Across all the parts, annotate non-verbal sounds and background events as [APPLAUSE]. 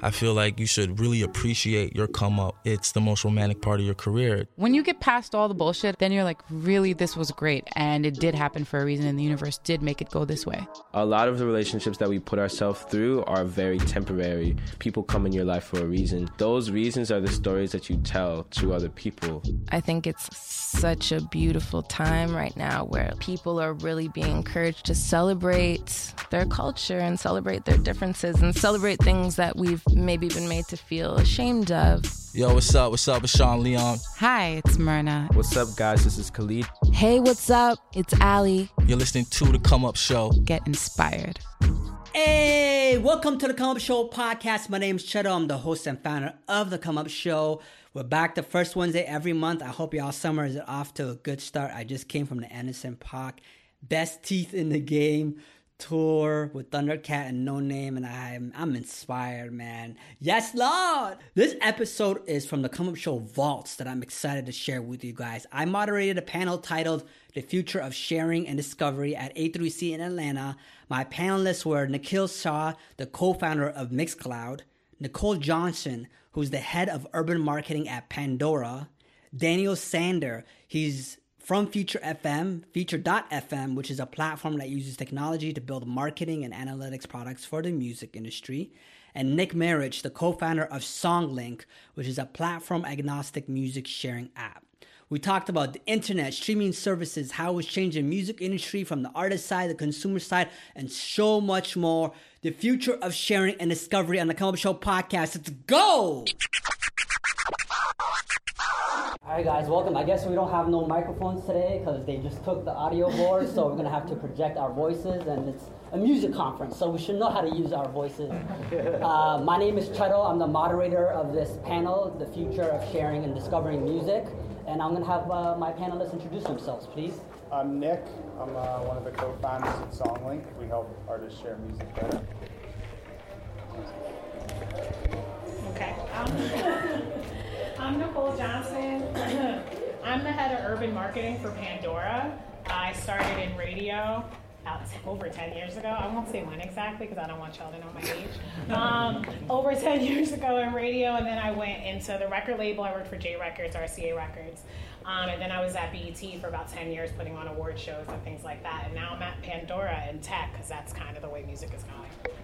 I feel like you should really appreciate your come up. It's the most romantic part of your career. When you get past all the bullshit, then you're like, really, this was great. And it did happen for a reason, and the universe did make it go this way. A lot of the relationships that we put ourselves through are very temporary. People come in your life for a reason. Those reasons are the stories that you tell to other people. I think it's such a beautiful time right now where people are really being encouraged to celebrate their culture and celebrate their differences and celebrate things that we've maybe been made to feel ashamed of. Yo, what's up? What's up? It's Sean Leon. Hi, it's Myrna. What's up, guys? This is Khalid. Hey, what's up? It's Ali. You're listening to The Come Up Show. Get inspired. Hey, welcome to the Come Up Show podcast. My name is Cheto. I'm the host and founder of the Come Up Show. We're back the first Wednesday every month. I hope y'all summer is off to a good start. I just came from the Anderson .Paak Best Teef in the Game tour with Thundercat and Noname, and I'm I'm inspired, man. Yes, Lord. This episode is from the Come Up Show vaults that I'm excited to share with you guys. I moderated a panel titled "The Future of Sharing and Discovery" at A3C in Atlanta. My panelists were Nikhil Shah, the co-founder of Mixcloud, Nicole Johnson, who's the head of urban marketing at Pandora, Daniel Sander, he's from Feature FM, Feature.fm, which is a platform that uses technology to build marketing and analytics products for the music industry, and Nick Merich, the co founder of SongLink, which is a platform agnostic music sharing app. We talked about the internet, streaming services, how it's changing the music industry from the artist side, the consumer side, and so much more. The future of sharing and discovery on the Come Up Show podcast. Let's go! All right, guys, welcome. I guess we don't have no microphones today because they just took the audio board, so we're gonna have to project our voices, and it's a music conference, so we should know how to use our voices. [LAUGHS] Uh, my name is Cheto. I'm the moderator of this panel, The Future of Sharing and Discovering Music, and I'm gonna have uh, my panelists introduce themselves, please. I'm Nick. I'm uh, one of the co-founders at SongLink. We help artists share music better. Okay. Um, [LAUGHS] I'm Nicole Johnson. [CLEARS THROAT] I'm the head of urban marketing for Pandora. I started in radio about over 10 years ago. I won't say when exactly because I don't want y'all to know my age. Um, [LAUGHS] over 10 years ago in radio, and then I went into the record label. I worked for J Records, RCA Records. Um, and then I was at BET for about 10 years putting on award shows and things like that. And now I'm at Pandora in tech because that's kind of the way music is going.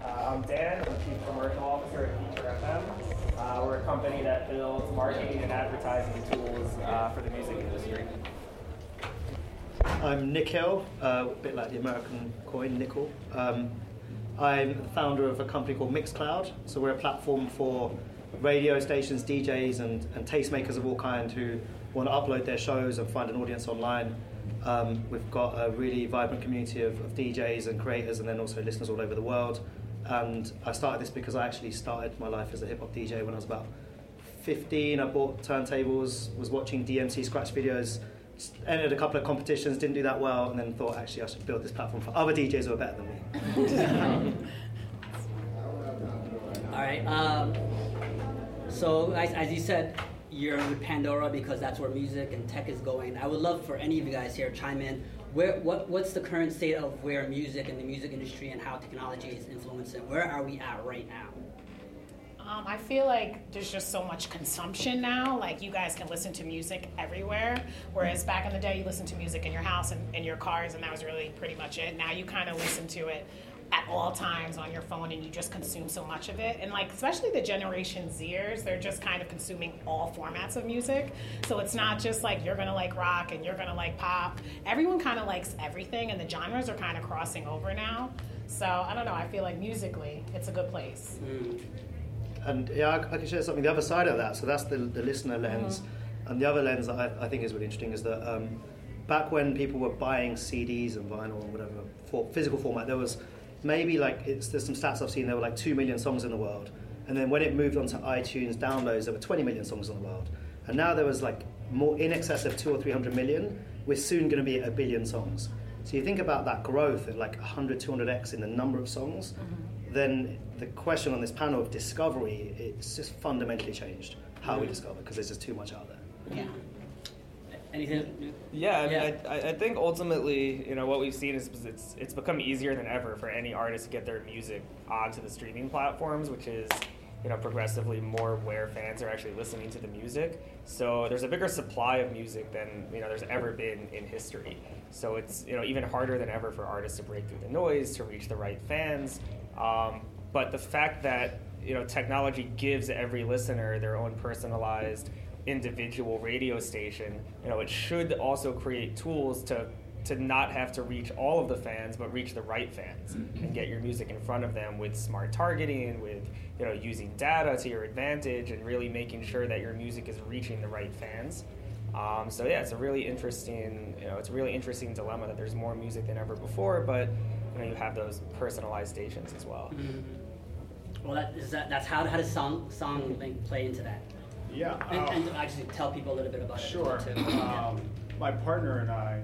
Uh, I'm Dan, I'm the Chief Commercial Officer at Feature FM. Uh, we're a company that builds marketing and advertising tools uh, for the music industry. I'm Nikhil, uh, a bit like the American coin, nickel. Um, I'm the founder of a company called Mixcloud. So we're a platform for radio stations, DJs, and, and tastemakers of all kind who want to upload their shows and find an audience online. Um, we've got a really vibrant community of, of DJs and creators, and then also listeners all over the world. And I started this because I actually started my life as a hip hop DJ when I was about 15. I bought turntables, was watching DMC scratch videos, entered a couple of competitions, didn't do that well, and then thought actually I should build this platform for other DJs who are better than me. [LAUGHS] All right. Um, so, as, as you said, you're with Pandora because that's where music and tech is going. I would love for any of you guys here to chime in. Where, what, what's the current state of where music and the music industry and how technology is influencing? Where are we at right now? Um, I feel like there's just so much consumption now. Like you guys can listen to music everywhere, whereas back in the day you listened to music in your house and in your cars, and that was really pretty much it. Now you kind of listen to it at all times on your phone, and you just consume so much of it. And like especially the Generation Zers, they're just kind of consuming all formats of music. So it's not just like you're gonna like rock and you're gonna like pop. Everyone kind of likes everything, and the genres are kind of crossing over now. So I don't know. I feel like musically, it's a good place. And yeah, I, I can share something the other side of that. So that's the, the listener lens. And the other lens that I, I think is really interesting is that um, back when people were buying CDs and vinyl and whatever for physical format, there was maybe like it's, there's some stats I've seen. There were like two million songs in the world, and then when it moved on to iTunes downloads, there were 20 million songs in the world, and now there was like more in excess of two or three hundred million. We're soon going to be at a billion songs. So you think about that growth at like 100, 200x in the number of songs. Mm-hmm. then the question on this panel of discovery, it's just fundamentally changed how we discover because there's just too much out there. Yeah. Anything? Yeah, I, mean, Yeah. I, I think ultimately, you know, what we've seen is it's it's become easier than ever for any artist to get their music onto the streaming platforms, which is, you know, progressively more where fans are actually listening to the music. So there's a bigger supply of music than you know there's ever been in history. So it's you know even harder than ever for artists to break through the noise to reach the right fans. Um, but the fact that you know technology gives every listener their own personalized individual radio station, you know, it should also create tools to to not have to reach all of the fans, but reach the right fans and get your music in front of them with smart targeting, with you know using data to your advantage, and really making sure that your music is reaching the right fans. Um, so yeah, it's a really interesting, you know, it's a really interesting dilemma that there's more music than ever before, but you know you have those personalized stations as well. Well, that is that. That's how how does song song play into that? Yeah. And, um, and actually tell people a little bit about Sure. it too. Yeah. Um, my partner and I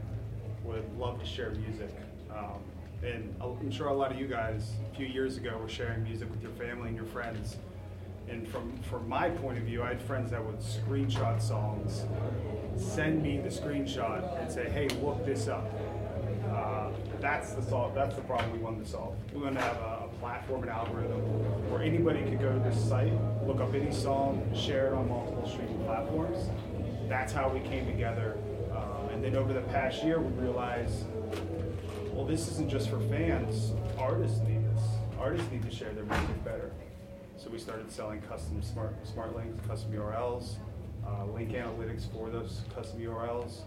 would love to share music. Um, and I'm sure a lot of you guys a few years ago were sharing music with your family and your friends. And from, from my point of view, I had friends that would screenshot songs, send me the screenshot, and say, "Hey, look this up." Uh, that's the solve. That's the problem we wanted to solve. We wanted to have a platform and algorithm where anybody could go to this site, look up any song, share it on multiple streaming platforms. That's how we came together. Um, and then over the past year, we realized, well, this isn't just for fans. Artists need this. Artists need to share their music better. So we started selling custom smart smart links, custom URLs, uh, link analytics for those custom URLs,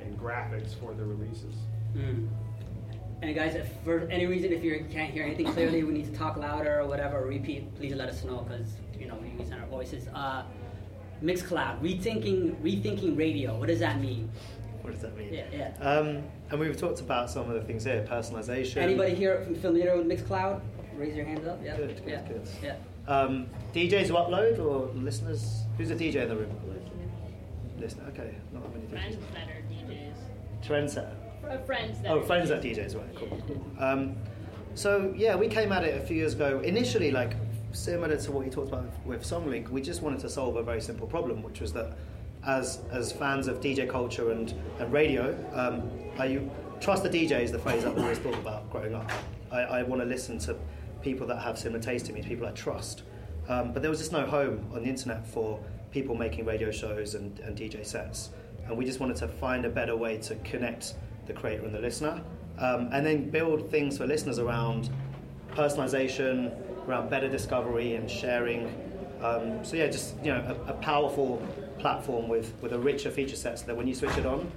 and graphics for the releases. Mm. And guys, if for any reason, if you can't hear anything clearly, we need to talk louder or whatever, or repeat, please let us know because you know we're using our voices. Uh, Mixcloud, rethinking, rethinking radio. What does that mean? What does that mean? Yeah, yeah. Um, and we've talked about some of the things here, personalization. Anybody here from familiar with Mixcloud? Raise your hands up. Yeah. Good, good, yeah. good. Yeah. Um, DJs who upload or listeners? Who's a DJ in the room? Listener. Okay, not that many Friends DJs. that are DJs. Trendsetter. Friends that Oh, friends DJs. that DJs, right? Cool. cool. Um, so yeah, we came at it a few years ago. Initially, like similar to what you talked about with Songlink, we just wanted to solve a very simple problem, which was that as as fans of DJ culture and and radio, um, I trust the DJ is the phrase I've always thought about growing up. I, I want to listen to people that have similar taste to me, people I trust. Um, but there was just no home on the internet for people making radio shows and, and DJ sets. And we just wanted to find a better way to connect the creator and the listener. Um, and then build things for listeners around personalization, around better discovery and sharing. Um, so yeah, just you know, a, a powerful platform with, with a richer feature set so that when you switch it on,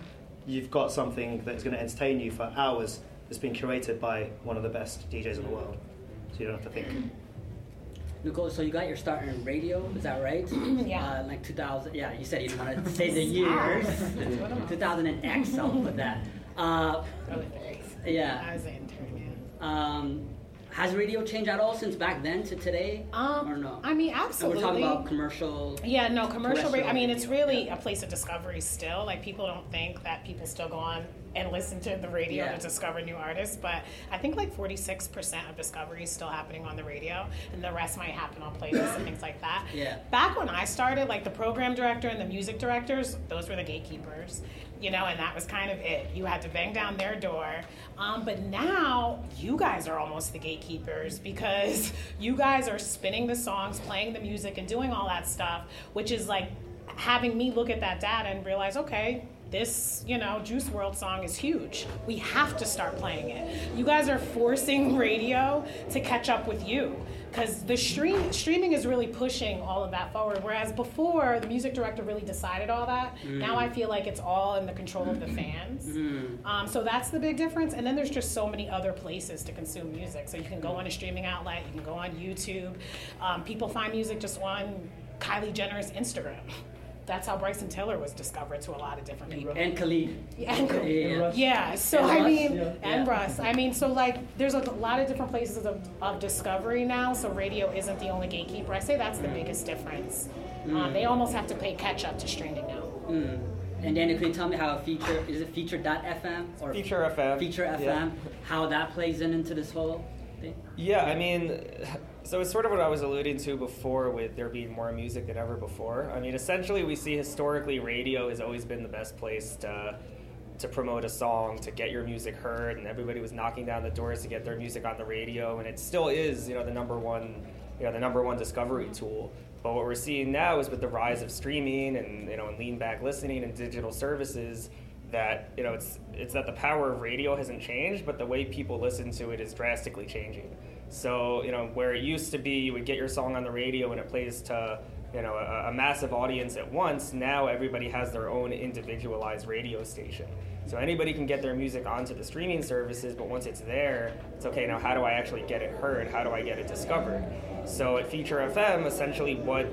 you've got something that's going to entertain you for hours that's been curated by one of the best DJs in the world. So you don't have to think. Nicole, so you got your start in radio, is that right? [CLEARS THROAT] Yeah. Uh, like 2000, yeah, you said you didn't want to say the [LAUGHS] years. 2000 and X, I'll put that. Uh, yeah. I was an intern, yeah. Um, has radio changed at all since back then to today? Um, or no? I mean, And absolutely. we're talking about commercial. Yeah, no, commercial radio. I mean, it's really a place of discovery still. Like, people don't think that people still go on and listen to the radio Yeah. to discover new artists, but I think like 46% of discovery is still happening on the radio, and the rest might happen on playlists and things like that. [COUGHS] Yeah. Back when I started, like the program director and the music directors, those were the gatekeepers, you know, and that was kind of it. You had to bang down their door. Um, but now you guys are almost the gatekeepers because [LAUGHS] you guys are spinning the songs, playing the music, and doing all that stuff, which is like having me look at that data and realize, okay, this, you know, Juice WRLD song is huge. We have to start playing it. You guys are forcing [LAUGHS] radio to catch up with you because the stream streaming is really pushing all of that forward. Whereas before, the music director really decided all that. Now I feel like it's all in the control of the fans. Um, so that's the big difference. And then there's just so many other places to consume music. So you can go on a streaming outlet, you can go on YouTube. Um, people find music just on Kylie Jenner's Instagram. That's how Bryson Tiller was discovered to a lot of different people. And Khalid. Yeah, and Khalid. Yeah. Yeah, so And I Russ. mean, Yeah. and Yeah. Russ. I mean, so like, there's a lot of different places of, of discovery now. So radio isn't the only gatekeeper. I say that's the biggest difference. Um, they almost have to play catch up to streaming now. Mm. And Daniel, can you tell me how a feature is it feature.fm or Feature FM. feature FM? yeah. How that plays in into this whole? Yeah, I mean, so it's sort of what I was alluding to before with there being more music than ever before. I mean, essentially, we see historically radio has always been the best place to to promote a song, to get your music heard, and everybody was knocking down the doors to get their music on the radio, and it still is, you know, the number one, you know, the number one discovery tool. But what we're seeing now is with the rise of streaming and you know and lean back listening and digital services, that you know it's it's that the power of radio hasn't changed, but the way people listen to it is drastically changing. So you know where it used to be, you would get your song on the radio and it plays to you know a, a massive audience at once. Now everybody has their own individualized radio station. So anybody can get their music onto the streaming services, but once it's there, it's okay. Now how do I actually get it heard? How do I get it discovered? So at Feature FM, essentially what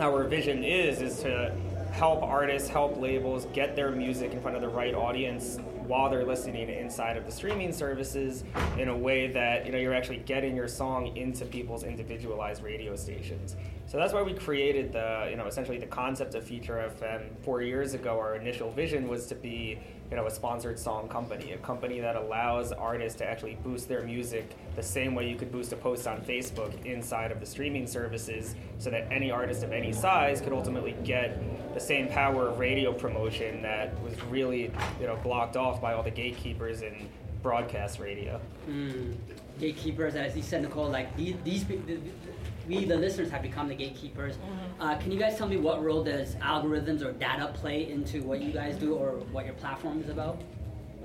our vision is is to help artists, help labels get their music in front of the right audience while they're listening inside of the streaming services in a way that you know you're actually getting your song into people's individualized radio stations. So that's why we created the you know essentially the concept of Feature FM four years ago. Our initial vision was to be you know a sponsored song company, a company that allows artists to actually boost their music the same way you could boost a post on Facebook inside of the streaming services, so that any artist of any size could ultimately get the same power of radio promotion that was really you know blocked off by all the gatekeepers in broadcast radio. Mm. Gatekeepers, as you said, Nicole, like these, these we, the listeners, have become the gatekeepers. Uh, can you guys tell me what role does algorithms or data play into what you guys do or what your platform is about?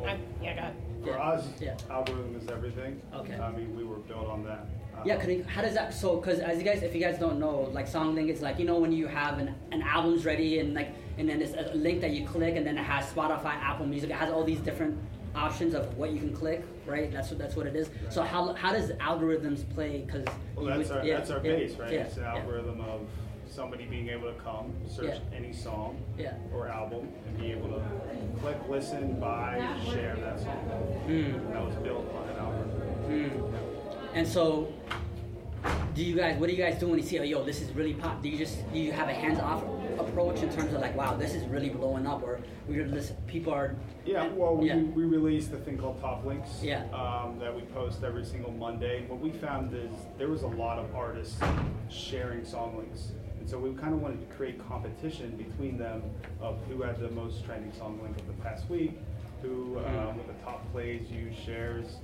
I'm- yeah, go ahead. For us, algorithm is everything. Okay. I mean, we were built on that. Uh, Yeah, can you, how does that? So, because as you guys, if you guys don't know, like SongLink is like you know when you have an, an album's ready and like and then there's a link that you click and then it has Spotify, Apple Music, it has all these different options of what you can click, right? That's what that's what it is. So how how does algorithms play? Because Well, that's our, that's our base, right? It's an algorithm of somebody being able to come, search Yeah. any song Yeah. or album, and be able to click, listen, buy, share that song. Mm. That was built on an algorithm. Mm. And so, do you guys? What do you guys do when you see, oh, yo, this is really pop? Do you just do you have a hands-off approach in terms of like, wow, this is really blowing up, or we're listen, people are Yeah, well, we, Yeah. we released a thing called Top Links. Yeah. Um, that we post every single Monday. What we found is there was a lot of artists sharing song links. And so we kind of wanted to create competition between them of who had the most trending song link of the past week, who um, with the top plays, views, shares.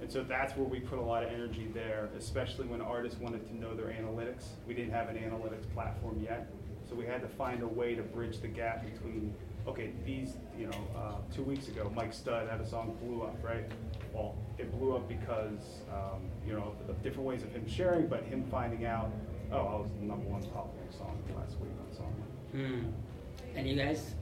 And so that's where we put a lot of energy there, especially when artists wanted to know their analytics. We didn't have an analytics platform yet. So we had to find a way to bridge the gap between, okay, these, you know, uh, two weeks ago, Mike Stud had a song blew up, right? Well, it blew up because, um, you know, of different ways of him sharing, but him finding out, oh, I was the number one popular song last week on Song. Mm. And you guys?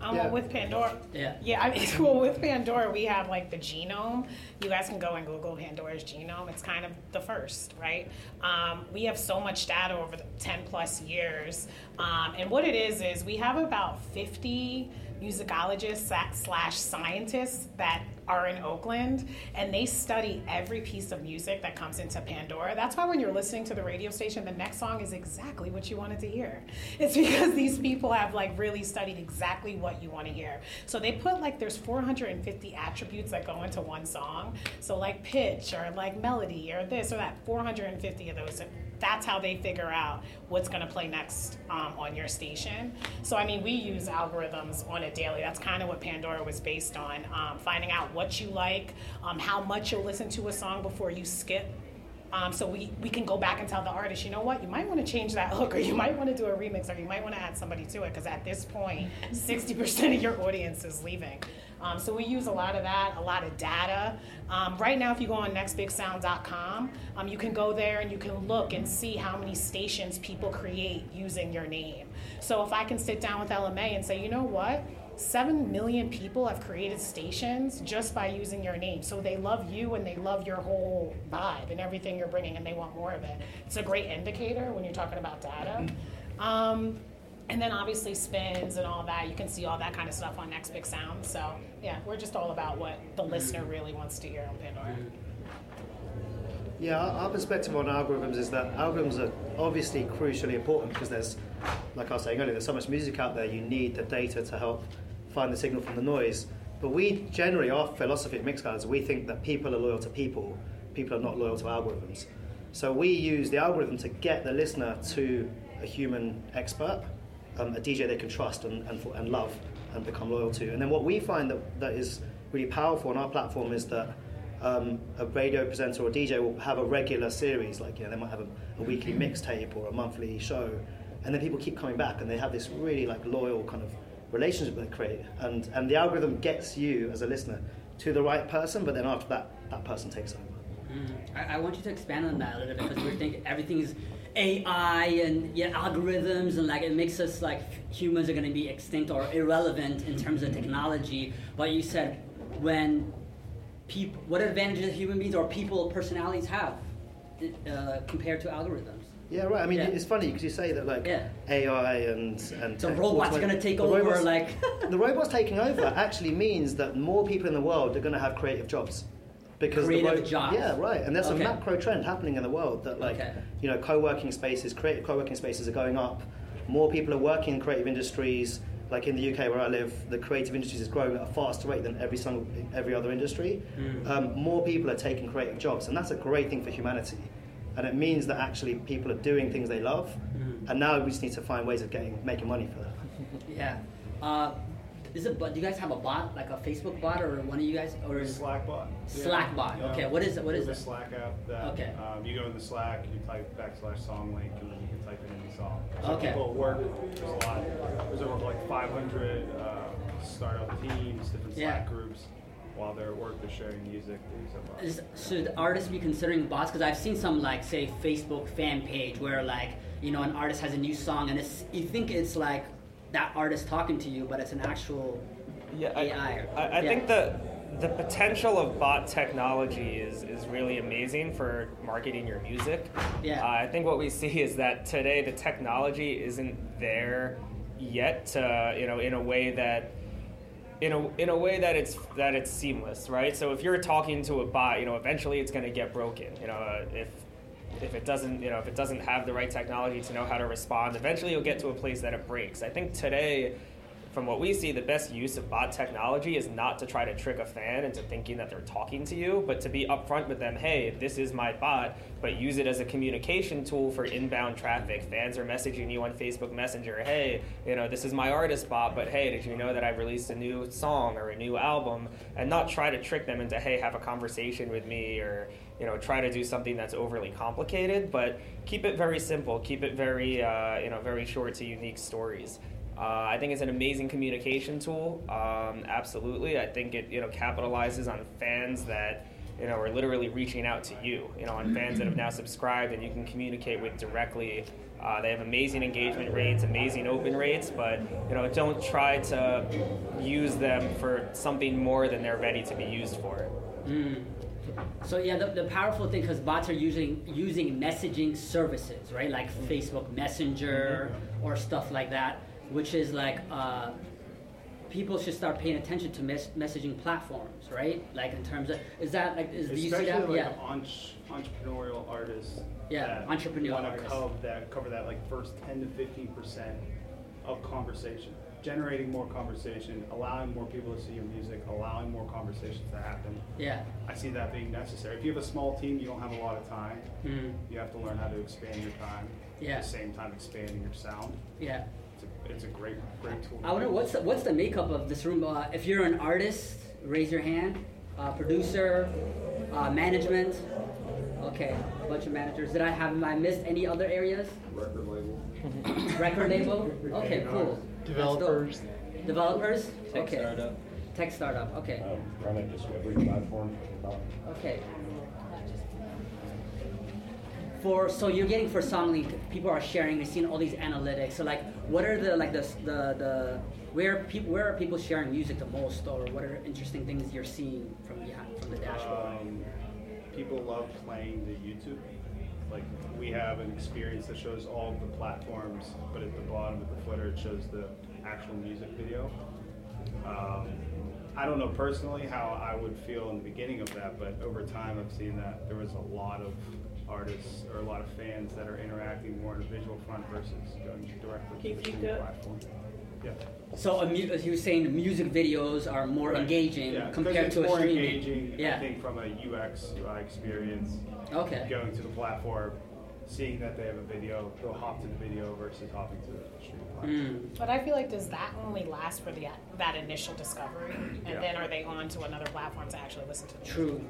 Um, well, with Pandora, Yeah. yeah, I mean, [LAUGHS] well, with Pandora, we have like the genome. You guys can go and Google Pandora's genome. It's kind of the first, right? Um, we have so much data over the 10 plus years. Um, and what it is, is we have about 50 musicologists slash scientists that are in Oakland and they study every piece of music that comes into Pandora. That's why when you're listening to the radio station, the next song is exactly what you wanted to hear. It's [LAUGHS] because these people have like really studied exactly what you want to hear. So they put like there's 450 attributes that go into one song. So like pitch or like melody or this or that, 450 of those that's how they figure out what's going to play next um, on your station. So, I mean, we use algorithms on a daily. That's kind of what Pandora was based on um, finding out what you like, um, how much you'll listen to a song before you skip. Um, so we, we can go back and tell the artist, you know what, you might want to change that hook, or you might want to do a remix, or you might want to add somebody to it, because at this point, 60% of your audience is leaving. Um, so we use a lot of that, a lot of data. Um, right now, if you go on nextbigsound.com, um, you can go there and you can look and see how many stations people create using your name. So if I can sit down with Ella Mai and say, you know what, seven million people have created stations just by using your name. So they love you and they love your whole vibe and everything you're bringing, and they want more of it. It's a great indicator when you're talking about data. Um, and then obviously spins and all that. You can see all that kind of stuff on Next Big Sound. So yeah, we're just all about what the listener really wants to hear on Pandora. Yeah, our perspective on algorithms is that algorithms are obviously crucially important because there's, like I was saying earlier, there's so much music out there. You need the data to help find the signal from the noise. But we generally, our philosophy at Mixcloud we think that people are loyal to people, people are not loyal to algorithms. So we use the algorithm to get the listener to a human expert, um, a DJ they can trust and, and, and love and become loyal to. And then what we find that, that is really powerful on our platform is that um, a radio presenter or DJ will have a regular series, like you know, they might have a, a weekly mixtape or a monthly show, and then people keep coming back, and they have this really like loyal kind of relationship they create, and and the algorithm gets you as a listener to the right person, but then after that, that person takes over. Mm. I, I want you to expand on that a little bit because we're thinking everything is AI and yeah, algorithms and like it makes us like humans are going to be extinct or irrelevant in terms of technology. But you said when people, what advantages human beings or people personalities have uh, compared to algorithms? Yeah, right. I mean, Yeah. it's funny because you say that like Yeah. AI and and robot's automate- gonna take over, robots- like- [LAUGHS] the robots taking over [LAUGHS] actually means that more people in the world are going to have creative jobs. Because the Creative jobs. Yeah, right. And there's Okay. a macro trend happening in the world that like Okay. you know co-working spaces, creative co-working spaces are going up. More people are working in creative industries. Like in the UK where I live, the creative industries is growing at a faster rate than every single every other industry. Mm. Um, more people are taking creative jobs, and that's a great thing for humanity. And it means that actually people are doing things they love, Mm. and now we just need to find ways of getting making money for that. [LAUGHS] Yeah. Uh, is it? Do you guys have a bot, like a Facebook bot, or one of you guys, or is Slack bot. Slack bot. Okay. What is it? What is it? a Slack app that Okay. um, you go in the Slack, you type backslash song link, and then you can type in any song. So Okay. People at work. There's a lot. There's over like 500 uh, startup teams, different Yeah. Slack groups. While they're at work, they're sharing music. They use that bot. Is, should artists be considering bots? Because I've seen some like say Facebook fan page where like you know an artist has a new song and it's you think it's like that artist talking to you, but it's an actual Yeah, AI. I, I yeah. think the the potential of bot technology is, is really amazing for marketing your music. Yeah. Uh, I think what we see is that today the technology isn't there yet to, you know, in a way that in a, in a way that it's that it's seamless, right? So if you're talking to a bot, you know, eventually it's going to get broken. You know, if if it doesn't, you know, if it doesn't have the right technology to know how to respond, eventually you'll get to a place that it breaks. I think today, from what we see, the best use of bot technology is not to try to trick a fan into thinking that they're talking to you, but to be upfront with them, hey, this is my bot, but use it as a communication tool for inbound traffic. Fans are messaging you on Facebook Messenger, hey, you know, this is my artist bot, but hey, did you know that I released a new song or a new album? And not try to trick them into, hey, have a conversation with me or, you know, try to do something that's overly complicated, but keep it very simple, keep it very, uh, you know, very short to unique stories. Uh, I think it's an amazing communication tool. Um, absolutely, I think it you know capitalizes on fans that you know are literally reaching out to you. You know, on fans that have now subscribed and you can communicate with directly. Uh, they have amazing engagement rates, amazing open rates, but you know don't try to use them for something more than they're ready to be used for. Mm. So yeah, the, the powerful thing because bots are using using messaging services, right? Like Facebook Messenger or stuff like that, which is like uh, people should start paying attention to mes- messaging platforms, right? Like in terms of is that like is do you see that? like yeah. entre- entrepreneurial artists. Yeah, entrepreneurial wanna artists. Cover that, cover that like first 10 to 15 percent of conversation, generating more conversation, allowing more people to see your music, allowing more conversations to happen. Yeah. I see that being necessary. If you have a small team, you don't have a lot of time. Mhm. You have to learn how to expand your time. Yeah. At the same time, expanding your sound. Yeah. It's a, great, great tool. I wonder what's the, what's the makeup of this room. Uh, if you're an artist, raise your hand. Uh, producer, uh, management. Okay, a bunch of managers. Did I have I missed any other areas? Record label. [COUGHS] Record label. Okay, [LAUGHS] cool. Developers. That's dope. Developers. Tech okay. startup. Tech startup. Okay. Run a discovery platform. Okay. For so you're getting for Songlink, people are sharing. They're seeing all these analytics. So like, what are the like the the, the where people where are people sharing music the most, or what are interesting things you're seeing from behind from the dashboard? Um, people love playing the YouTube. Like we have an experience that shows all of the platforms, but at the bottom of the footer it shows the actual music video. Um, I don't know personally how I would feel in the beginning of that, but over time I've seen that there was a lot of artists or a lot of fans that are interacting more in a visual front versus going directly to the Keith, you streaming good? platform. Yeah. So a mu- he was saying music videos are more Right. engaging Yeah, 'cause compared it's to a more streaming. engaging, yeah. I think, from a UX UI uh, experience. Okay. Going to the platform, seeing that they have a video, they'll hop to the video versus hopping to the streaming platform. But I feel like does that only last for the that initial discovery, and Yeah. then are they on to another platform to actually listen to the music? True.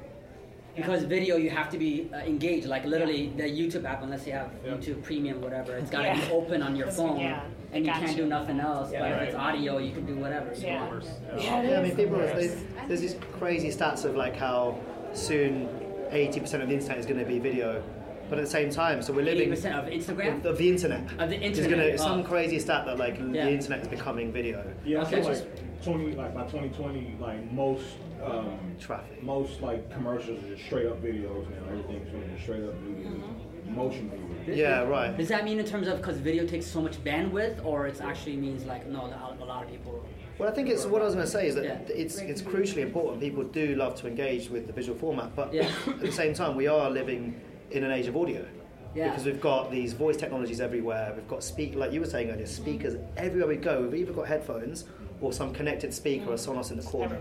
Because video, you have to be uh, engaged. Like literally, the YouTube app, unless you have Yeah. YouTube Premium, whatever, it's got to Yeah. be open on your phone, yeah, and you gotcha. can't do nothing else. Yeah. but if it's audio, you can do whatever. you Yeah. want. Yeah, Yeah, I mean, people. There's, there's these crazy stats of like how soon 80% of the internet is going to be video, but at the same time, so we're living 80% of Instagram? of, of the internet. Of the There's internet, gonna some oh. crazy stat that like Yeah. the internet is becoming video. Yeah, I Okay. feel like twenty, like by twenty twenty, like most um, Traffic. most like commercials are just straight up videos now. Everything's gonna be straight up video, Mm-hmm. motion video. Yeah, right. Does that mean in terms of because video takes so much bandwidth, or it actually means like no, a a lot of people? Well, I think it's what I was going to say is that Yeah. it's it's crucially important. People do love to engage with the visual format, but Yeah. [COUGHS] at the same time, we are living in an age of audio. Yeah. Because we've got these voice technologies everywhere. We've got speak, like you were saying earlier, speakers everywhere we go. We've either got headphones or some connected speaker or Sonos in the corner.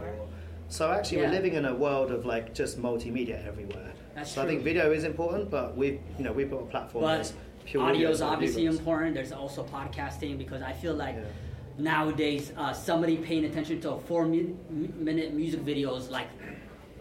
So actually, Yeah. we're living in a world of like just multimedia everywhere. That's so I think video is important, but we've you know we've got a platform. But audio is obviously important. There's also podcasting because I feel like nowadays uh, somebody paying attention to a four mi- minute music video is like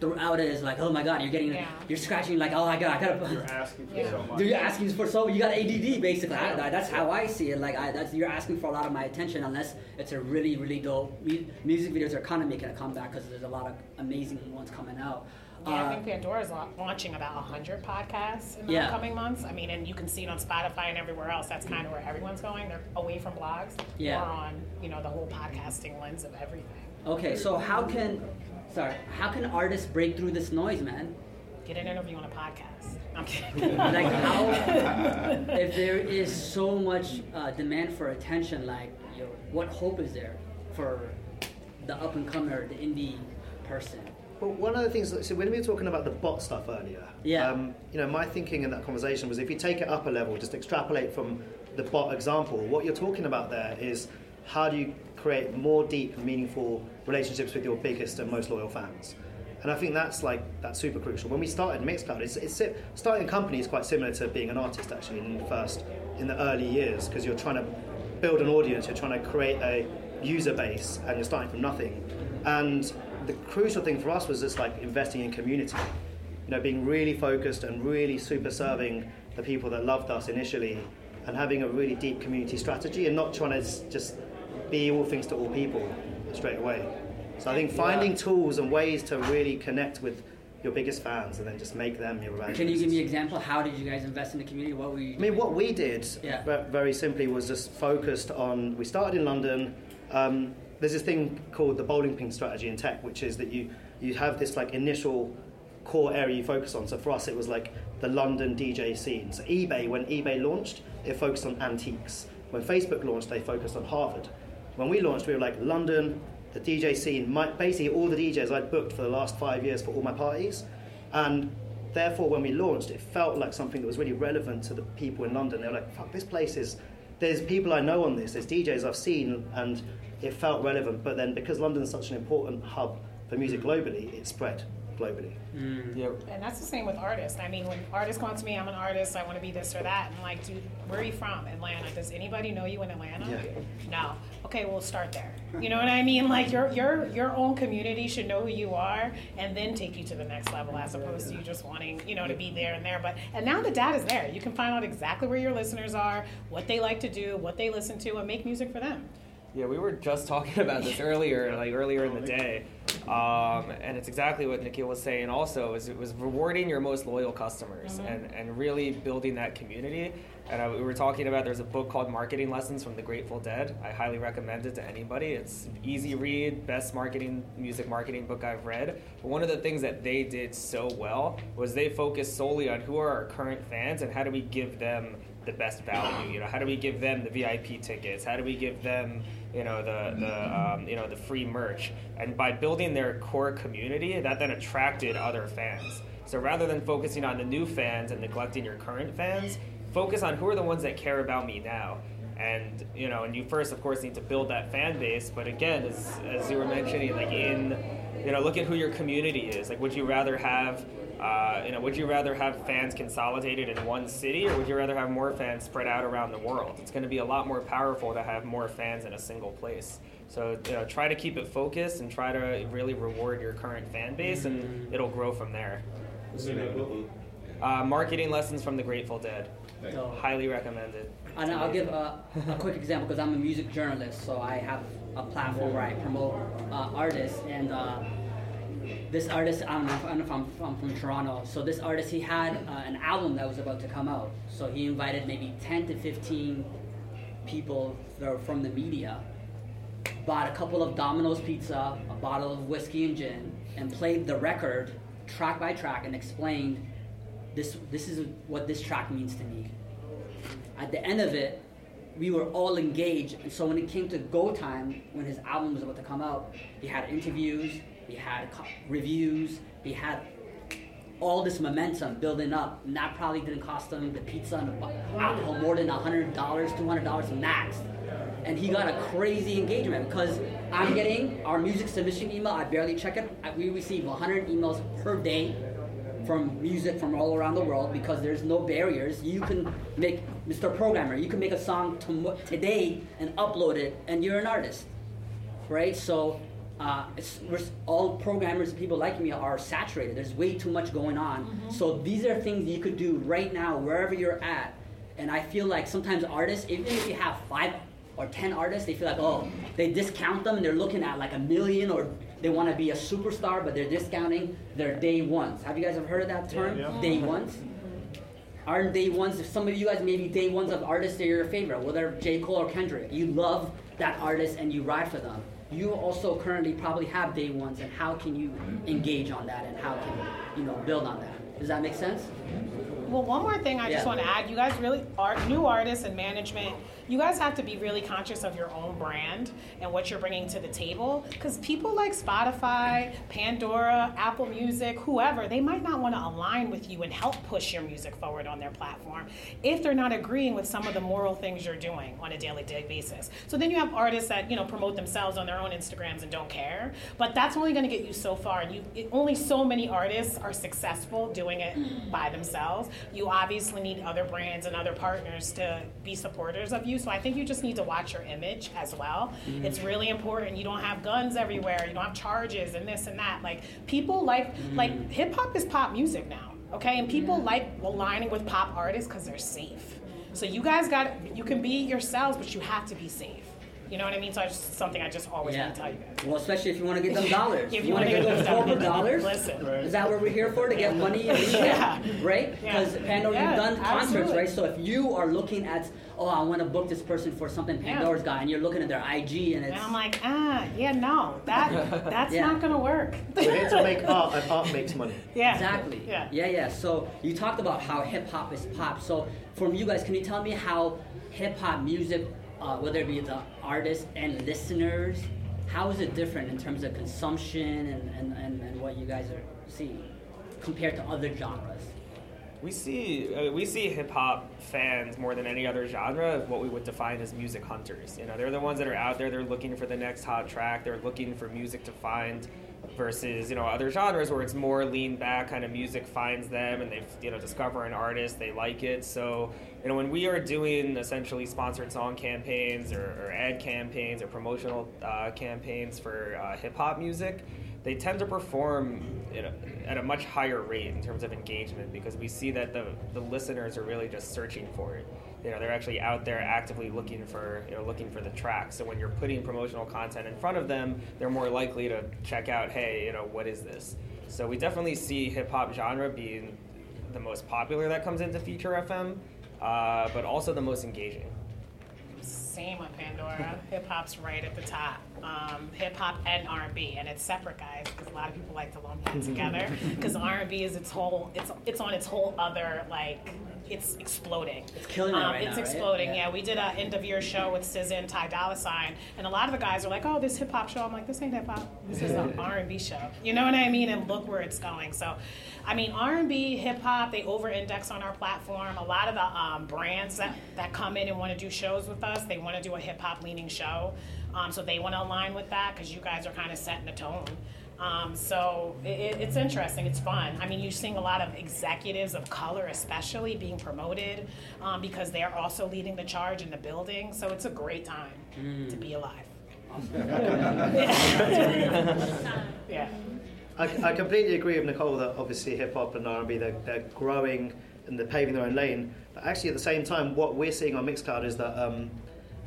throughout it is like oh my god you're getting Yeah. you're scratching like oh my god I gotta put. You're asking for Yeah. so much. Dude, you're asking for so you got ADD basically. I, that's how I see it. Like I, that's you're asking for a lot of my attention unless it's a really really dope mu- music videos are kind of making a comeback because there's a lot of amazing ones coming out. Yeah, I Uh, think Pandora's la- launching about 100 podcasts in the Yeah. upcoming months. I mean, and you can see it on Spotify and everywhere else. That's kind of where everyone's going. They're away from blogs, Yeah. more on, you know, the whole podcasting lens of everything. okay, so how can sorry how can artists break through this noise, man? Get an interview on a podcast. I'm kidding. [LAUGHS] like how [LAUGHS] if there is so much uh, demand for attention like yo, what hope is there for the up and comer the indie person Well, one of the things, so when we were talking about the bot stuff earlier, Yeah. um, you know, my thinking in that conversation was if you take it up a level, just extrapolate from the bot example, what you're talking about there is how do you create more deep meaningful relationships with your biggest and most loyal fans. And I think that's like that's super crucial. When we started Mixcloud, it's, it's starting a company is quite similar to being an artist actually in the first in the early years because you're trying to build an audience, you're trying to create a user base, and you're starting from nothing. And the crucial thing for us was just like investing in community, you know, being really focused and really super serving the people that loved us initially, and having a really deep community strategy, and not trying to just be all things to all people straight away. So I think finding tools and ways to really connect with your biggest fans and then just make them your evangelists. can you give me an example how did you guys invest in the community what were you I mean, what we did Yeah. very simply was just focused on. We started in London. Um, there's this thing called the bowling pin strategy in tech, which is that you you have this like initial core area you focus on. So for us, it was like the London DJ scene. So eBay, when eBay launched, it focused on antiques. When Facebook launched, they focused on Harvard. When we launched, we were like London, the DJ scene. My, basically, all the DJs I'd booked for the last five years for all my parties, and therefore, when we launched, it felt like something that was really relevant to the people in London. They were like, "Fuck, this place is." There's people I know on this. There's DJs I've seen, and it felt relevant. But then, because London's such an important hub for music globally, it spread globally. Mm. And that's the same with artists. I mean, when artists come to me, I'm an artist, I want to be this or that. And like, dude, where are you from? Atlanta. Does anybody know you in Atlanta? Yeah. No. Okay, we'll start there. You know what I mean? Like your your your own community should know who you are and then take you to the next level as opposed to you just wanting, you know, to be there and there. But and now the data's there. You can find out exactly where your listeners are, what they like to do, what they listen to, and make music for them. Yeah, we were just talking about this earlier, like earlier in the day, um, and it's exactly what Nikhil was saying. Also, is it was rewarding your most loyal customers and, and really building that community. And uh, we were talking about there's a book called Marketing Lessons from the Grateful Dead. I highly recommend it to anybody. It's easy read, best marketing music marketing book I've read. But one of the things that they did so well was they focused solely on who are our current fans and how do we give them the best value. You know, how do we give them the VIP tickets? How do we give them, you know, the the um, you know the free merch? And by building their core community, that then attracted other fans. So rather than focusing on the new fans and neglecting your current fans, focus on who are the ones that care about me now. And you know, and you first, of course, need to build that fan base. But again, as as you were mentioning, like in, you know, look at who your community is. Like, would you rather have uh, you know, would you rather have fans consolidated in one city, or would you rather have more fans spread out around the world? It's going to be a lot more powerful to have more fans in a single place. So, you know, try to keep it focused and try to really reward your current fan base, and it'll grow from there. Uh, marketing lessons from the Grateful Dead. Oh. Highly recommended. And I'll give a, a quick example because I'm a music journalist, so I have a platform where I promote uh, artists. And uh, this artist, I don't know, if- I don't know if I'm from, from Toronto. So this artist, he had uh, an album that was about to come out. So he invited maybe 10 to 15 people from the media, bought a couple of Domino's pizza, a bottle of whiskey and gin, and played the record track by track and explained this this is what this track means to me. At the end of it, we were all engaged, and so when it came to go time, when his album was about to come out, he had interviews, he had reviews, he had all this momentum building up, and that probably didn't cost him the pizza and the alcohol more than hundred dollars, two hundred dollars max. And he got a crazy engagement because I'm getting our music submission email. I barely check it. We receive 100 emails per day from music from all around the world because there's no barriers. You can make, Mr. Programmer, you can make a song today and upload it, and you're an artist, right? So, uh, it's, all programmers and people like me are saturated. There's way too much going on. So these are things you could do right now, wherever you're at. And I feel like sometimes artists, even if you have five or ten artists, they feel like, oh, they discount them and they're looking at like a million or they want to be a superstar, but they're discounting their day ones. Have you guys ever heard of that term? Yeah. Day ones? Aren't day ones, if some of you guys maybe day ones of artists that are your favorite, whether J. Cole or Kendrick, you love that artist and you ride for them. You also currently probably have day ones, and how can you engage on that and how can you know build on that? Does that make sense? Well, one more thing I just want to add. You guys really are new artists and management. You guys have to be really conscious of your own brand and what you're bringing to the table. Because people like Spotify, Pandora, Apple Music, whoever, they might not want to align with you and help push your music forward on their platform if they're not agreeing with some of the moral things you're doing on a daily day basis. So then you have artists that you know promote themselves on their own Instagrams and don't care. But that's only going to get you so far. And you it, only so many artists are successful doing it by themselves. You obviously need other brands and other partners to be supporters of you. So I think you just need to watch your image as well. Mhm. It's really important. You don't have guns everywhere. You don't have charges and this and that. Like people like like hip hop is pop music now. Okay, and people like aligning with pop artists because they're safe. So you guys got you can be yourselves, but you have to be safe. You know what I mean? So it's just something I just always want to tell you guys. Well, especially if you want to get them dollars. [LAUGHS] If you, you want to wanna get get those those corporate dollars. dollars. Listen. Is that what we're here for? To get [LAUGHS] money and media? Yeah. Right? Yeah. Because Pandora, Yeah, you've done concerts, right? So if you are looking at, oh, I want to book this person for something Yeah. Pandora's got, and you're looking at their IG and And it's. I'm like, ah, yeah, no, that [LAUGHS] that's Yeah. not gonna work. We're here to make art, and art makes money. Yeah. Exactly. Yeah. Yeah, yeah. So you talked about how hip hop is pop. So from you guys, can you tell me how hip hop music, uh, whether it be the artists and listeners, how is it different in terms of consumption and, and, and, and what you guys are seeing compared to other genres? We see uh, we see hip hop fans more than any other genre of what we would define as music hunters. You know, they're the ones that are out there. They're looking for the next hot track. They're looking for music to find. Versus you know other genres where it's more lean back kind of music finds them and they you know discover an artist they like it. So you know when we are doing essentially sponsored song campaigns or, or ad campaigns or promotional uh, campaigns for uh, hip hop music, they tend to perform know, at a much higher rate in terms of engagement because we see that the, the listeners are really just searching for it. You know, they're actually out there actively looking for you know looking for the track. So when you're putting promotional content in front of them, they're more likely to check out, hey, you know, what is this? So we definitely see hip hop genre being the most popular that comes into feature FM, uh, but also the most engaging. Same on Pandora. Hip hop's right at the top. Um, Hip hop and R and B, and it's separate, guys, because a lot of people like to lump that [LAUGHS] together. Because R and B is its whole, it's it's on its whole other like it's exploding. It's killing it Um, right It's now, right? exploding. Yeah. Yeah. we did an end of year show with SZA and Ty Dolla Sign, and a lot of the guys are like, "Oh, this hip hop show." I'm like, "This ain't hip hop. This is [LAUGHS] an R&B show." You know what I mean? And look where it's going. So, I mean, R&B, hip hop, they over-index on our platform. A lot of the um, brands that that come in and want to do shows with us, they want to do a hip hop leaning show. Um, so they want to align with that because you guys are kind of setting the tone. Um, so it, it- it's interesting. It's fun. I mean, you're seeing a lot of executives of color, especially, being promoted um, because they're also leading the charge in the building. So it's a great time to be alive. [LAUGHS] yeah. I, I completely agree with Nicole that obviously hip hop and R&B they're, they're growing and they're paving their own lane. But actually, at the same time, what we're seeing on Mixcloud is that um,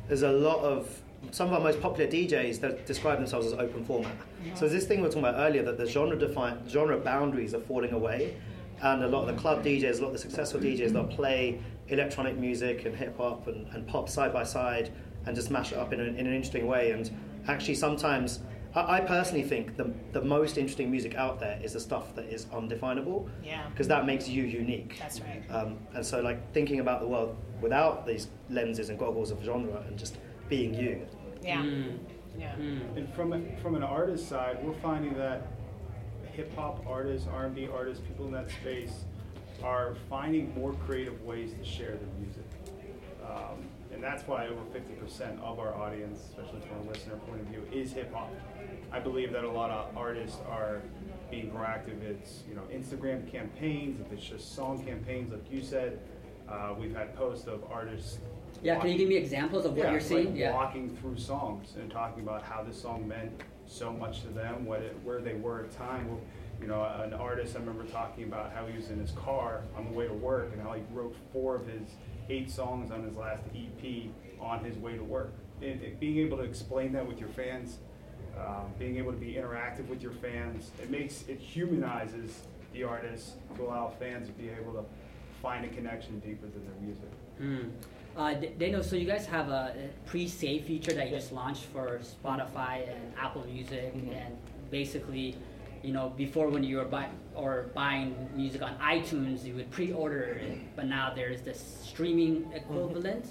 there's a lot of some of our most popular DJs that describe themselves as open format. So this thing we were talking about earlier that the genre defined genre boundaries are falling away, and a lot of the club DJs, a lot of the successful DJs that play electronic music and hip hop and, and pop side by side and just mash it up in, a, in an interesting way. And actually, sometimes I, I personally think the, the most interesting music out there is the stuff that is undefinable. Yeah. Because that makes you unique. That's right. Um, and so, like thinking about the world without these lenses and goggles of genre and just being you. Yeah. Mm. Yeah. And from a, from an artist side, we're finding that hip hop artists, R and B artists, people in that space are finding more creative ways to share their music. Um, and that's why over 50% of our audience, especially from a listener point of view, is hip hop. I believe that a lot of artists are being proactive. It's you know Instagram campaigns, if it's just song campaigns, like you said. Uh, we've had posts of artists. Yeah, can you give me examples of what Yeah, you're seeing? Like yeah. walking through songs and talking about how this song meant so much to them, what it, where they were at time. You know, an artist I remember talking about how he was in his car on the way to work and how he wrote four of his eight songs on his last EP on his way to work. And, and being able to explain that with your fans, um, being able to be interactive with your fans, it makes it humanizes the artist to allow fans to be able to find a connection deeper than their music. Mm. Uh, so you guys have a pre-save feature that you just launched for Spotify and Apple Music, and basically, you know, before when you were buying or buying music on iTunes, you would pre-order it, but now there's this streaming equivalent.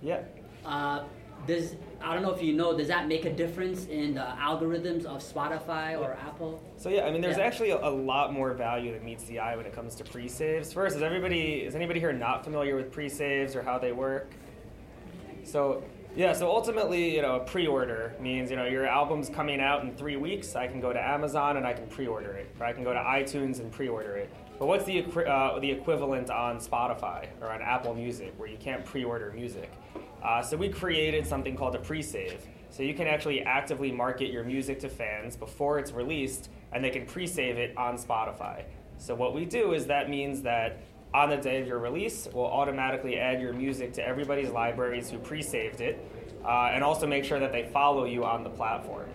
Yeah. Uh, does I don't know if you know, does that make a difference in the algorithms of Spotify or Apple? So yeah, I mean, there's Yeah. actually a, a lot more value that meets the eye when it comes to pre-saves. First, is everybody is anybody here not familiar with pre-saves or how they work? So yeah, so ultimately, you know, a pre-order means you know your album's coming out in three weeks. I can go to Amazon and I can pre-order it, or I can go to iTunes and pre-order it. But what's the uh, the equivalent on Spotify or on Apple Music, where you can't pre-order music? Uh, so we created something called a pre-save. So you can actually actively market your music to fans before it's released, and they can pre-save it on Spotify. So what we do is that means that on the day of your release, we'll automatically add your music to everybody's libraries who pre-saved it, uh, and also make sure that they follow you on the platform.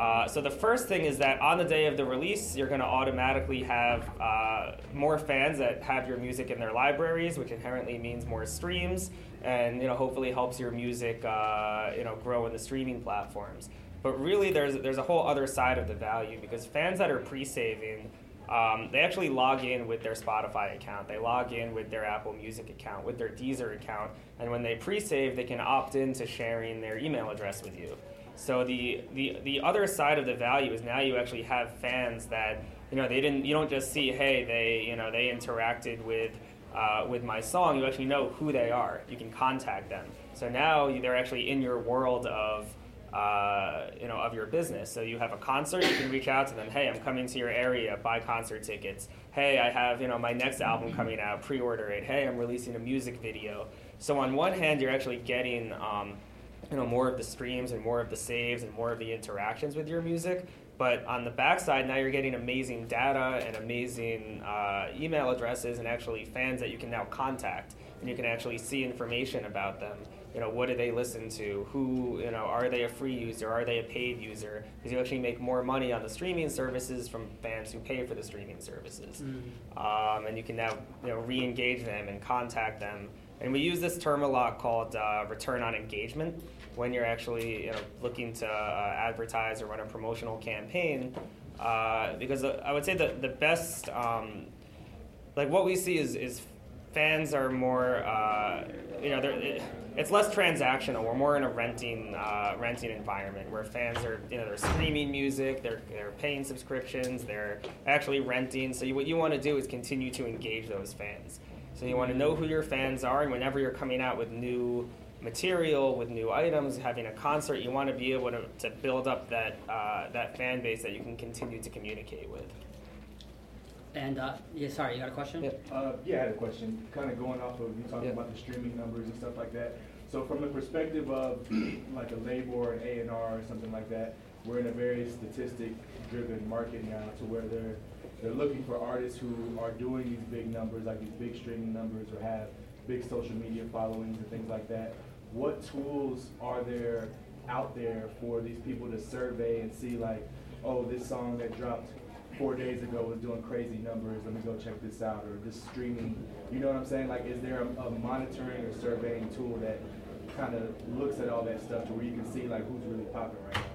Uh, so the first thing is that on the day of the release, you're going to automatically have uh, more fans that have your music in their libraries, which inherently means more streams, and you know hopefully helps your music uh, you know grow in the streaming platforms. But really, there's there's a whole other side of the value because fans that are pre-saving. Um, they actually log in with their Spotify account. They log in with their Apple Music account, with their Deezer account, and when they pre-save, they can opt into sharing their email address with you. So the, the the other side of the value is now you actually have fans that you know they didn't you don't just see hey they you know they interacted with uh, with my song. You actually know who they are. You can contact them. So now they're actually in your world of uh, you know of your business. So you have a concert you can reach out to them. Hey I'm coming to your area buy concert tickets. Hey I have you know my next album coming out pre-order it. Hey I'm releasing a music video. So on one hand you're actually getting um, you know more of the streams and more of the saves and more of the interactions with your music. But on the backside now you're getting amazing data and amazing uh, email addresses and actually fans that you can now contact. And you can actually see information about them. You know what do they listen to? Who you know are they a free user? Are they a paid user? Because you actually make more money on the streaming services from fans who pay for the streaming services. Um, and you can now you know re-engage them and contact them and we use this term a lot called uh, return on engagement when you're actually you know, looking to uh, advertise or run a promotional campaign. Uh, because uh, I would say that the best, um, like what we see is, is fans are more, uh, you know, it's less transactional. We're more in a renting uh, renting environment where fans are, you know, they're streaming music, they're they're paying subscriptions, they're actually renting. So you, what you want to do is continue to engage those fans. So you want to know who your fans are, and whenever you're coming out with new material, with new items, having a concert, you want to be able to, to build up that uh, that fan base that you can continue to communicate with. And uh, yeah, sorry, you got a question? Uh, yeah, I had a question. Kind of going off of you talking Yeah. about the streaming numbers and stuff like that. So from the perspective of [CLEARS THROAT] like a label or an A and R or something like that, we're in a very statistic-driven market now, to where they're they're looking for artists who are doing these big numbers, like these big streaming numbers, or have big social media followings and things like that. What tools are there out there for these people to survey and see like, oh, this song that dropped four days ago was doing crazy numbers. Let me go check this out. Or this streaming. You know what I'm saying? Like, is there a, a monitoring or surveying tool that kind of looks at all that stuff to where you can see like who's really popping right now?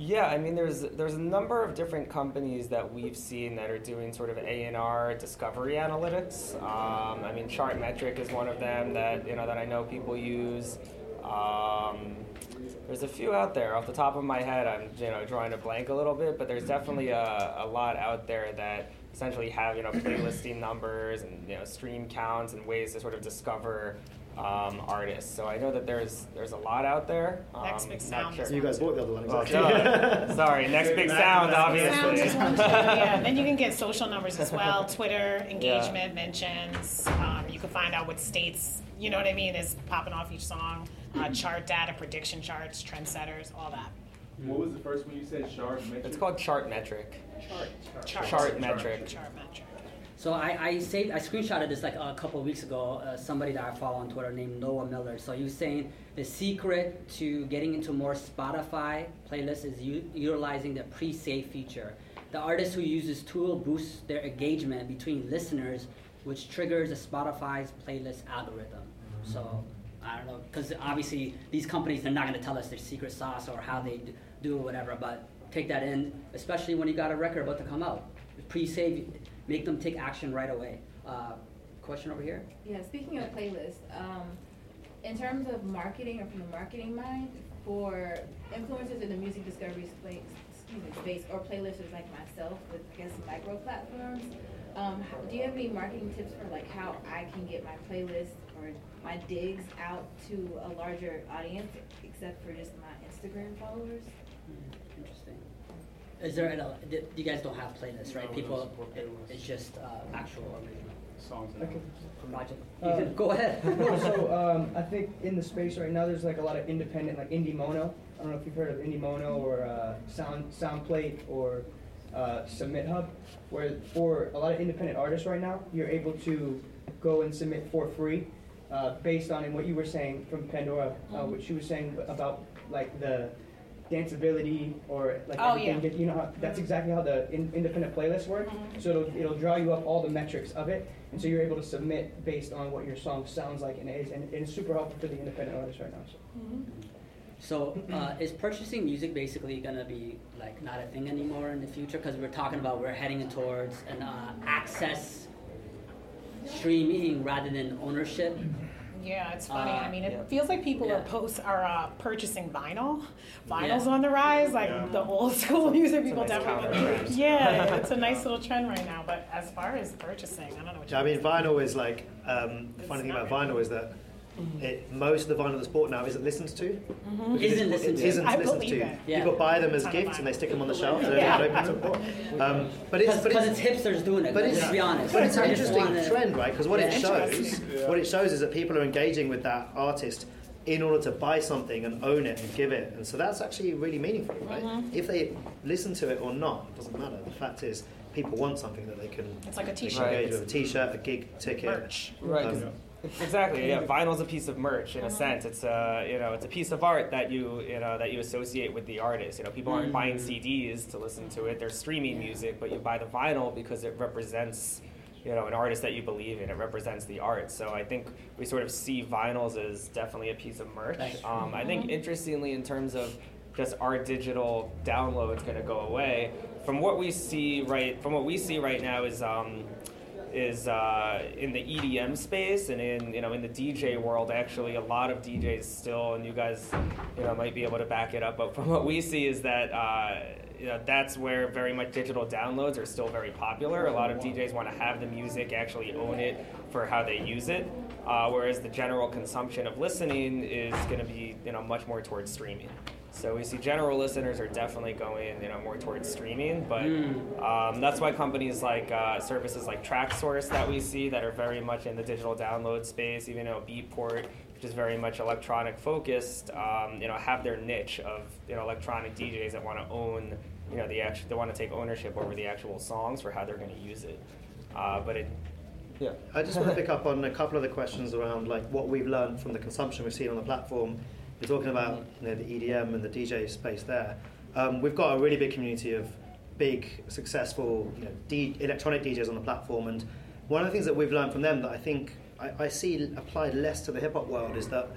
Yeah, I mean, there's there's a number of different companies that we've seen that are doing sort of A and R discovery analytics. Um, I mean, Chartmetric is one of them that you know that I know people use. Um, there's a few out there. Off the top of my head, I'm you know drawing a blank a little bit, but there's definitely a, a lot out there that essentially have you know playlisting numbers and you know stream counts and ways to sort of discover um, artists. So I know that there's there's a lot out there. Next Um, Big Sound sure. You guys bought the other one, Oh, exactly. duh. [LAUGHS] Sorry, next big sound, Sound obviously. is one too, yeah. Then you can get social numbers as well, [LAUGHS] Twitter engagement mentions. Um, you can find out what states, you know what I mean, is popping off each song. Uh, chart data, prediction charts, trendsetters, all that. What was the first one you said? Sharp metric. It's called Chartmetric. Chart, Chartmetric. Chartmetric. So I, I saved, I screenshotted this like a couple weeks ago. Uh, somebody that I follow on Twitter named Noah Miller. So he was saying the secret to getting into more Spotify playlists is u- utilizing the pre-save feature. The artist who uses tool boosts their engagement between listeners, which triggers the Spotify's playlist algorithm. So I don't know, because obviously these companies they're not going to tell us their secret sauce or how they do or whatever. But take that in, especially when you got a record about to come out. Pre-save, make them take action right away. Uh, question over here. Yeah, speaking of playlists, um, in terms of marketing or from the marketing mind, for influencers in the music discovery space, excuse me, space or playlisters like myself with I guess micro platforms, um, do you have any marketing tips for like how I can get my playlist or my digs out to a larger audience except for just my Instagram followers? Interesting. Is there, a, d- you guys don't have playlists, right? No, we don't People, support it, playlists. it's just uh, actual original songs. Okay. project. Uh, can- Go ahead. [LAUGHS] no, so [LAUGHS] um, I think in the space right now, there's like a lot of independent, like Indiemono. I don't know if you've heard of Indiemono or uh, Sound Soundplate or uh, SubmitHub, where for a lot of independent artists right now, you're able to go and submit for free, uh, based on in what you were saying from Pandora, uh, what she was saying about like the danceability or like Oh, everything. yeah. that- You know, how, that's exactly how the in, independent playlists work. So it'll, it'll draw you up all the metrics of it, and so you're able to submit based on what your song sounds like and is, and it's super helpful for the independent artists right now. So. So, uh, is purchasing music basically gonna be like not a thing anymore in the future? Because we're talking about we're heading towards an uh, access streaming rather than ownership. Yeah, it's funny. Uh, I mean, it yeah. feels like people Yeah. are post are uh, purchasing vinyl. Vinyl's Yeah. on the rise, like Yeah. the old [LAUGHS] school music people nice definitely. Yeah, [LAUGHS] it's a nice little trend right now. But as far as purchasing, I don't know what. Yeah, I mean, vinyl is like um, the funny thing about vinyl is that it, most of the vinyl that's bought now isn't listened to. Mhm. Isn't it- listened it to. isn't I listened to. it. Yeah. People buy them as gifts and they stick them on the shelf. So Yeah. they don't open them. Um, but it's Because it's, it's hipsters doing it. but let's it's, be honest. but it's an interesting wanna- trend, right? Because what it shows, Interesting. what it shows is that people are engaging with that artist in order to buy something and own it and give it, and so that's actually really meaningful, right? Mhm. If they listen to it or not, it doesn't matter. The fact is, people want something that they can. It's like a they can T-shirt. engage with a T-shirt, a gig ticket. Merch. Right. Um, 'cause- Exactly. Yeah. [LAUGHS] Vinyl's a piece of merch in a sense. It's a you know it's a piece of art that you you know that you associate with the artist. You know people aren't buying CDs to listen to it. They're streaming music, but you buy the vinyl because it represents you know an artist that you believe in. It represents the art. So I think we sort of see vinyls as definitely a piece of merch. Um, I think interestingly in terms of just our digital downloads going to go away. From what we see right from what we see right now is. Um, is uh, in the EDM space and in you know in the DJ world. Actually, a lot of DJs still, and you guys, you know, might be able to back it up. But [LAUGHS] from what we see, is that. Uh, you know, that's where very much digital downloads are still very popular. A lot of DJs want to have the music, actually own it for how they use it, uh, whereas the general consumption of listening is going to be you know much more towards streaming. So we see general listeners are definitely going, you know, more towards streaming, but um, that's why companies like uh, services like Traxsource that we see that are very much in the digital download space, even though Beatport, which is very much electronic focused, um, you know, have their niche of you know electronic DJs that want to own, you know, the actual, they want to take ownership over the actual songs for how they're going to use it. Uh, but it, yeah. I just want to pick up on a couple of the questions around like what we've learned from the consumption we've seen on the platform. You're talking about you know, the EDM and the DJ space there. Um, we've got a really big community of big, successful you know, D- electronic DJs on the platform, and one of the things that we've learned from them that I think I, I see applied less to the hip hop world is that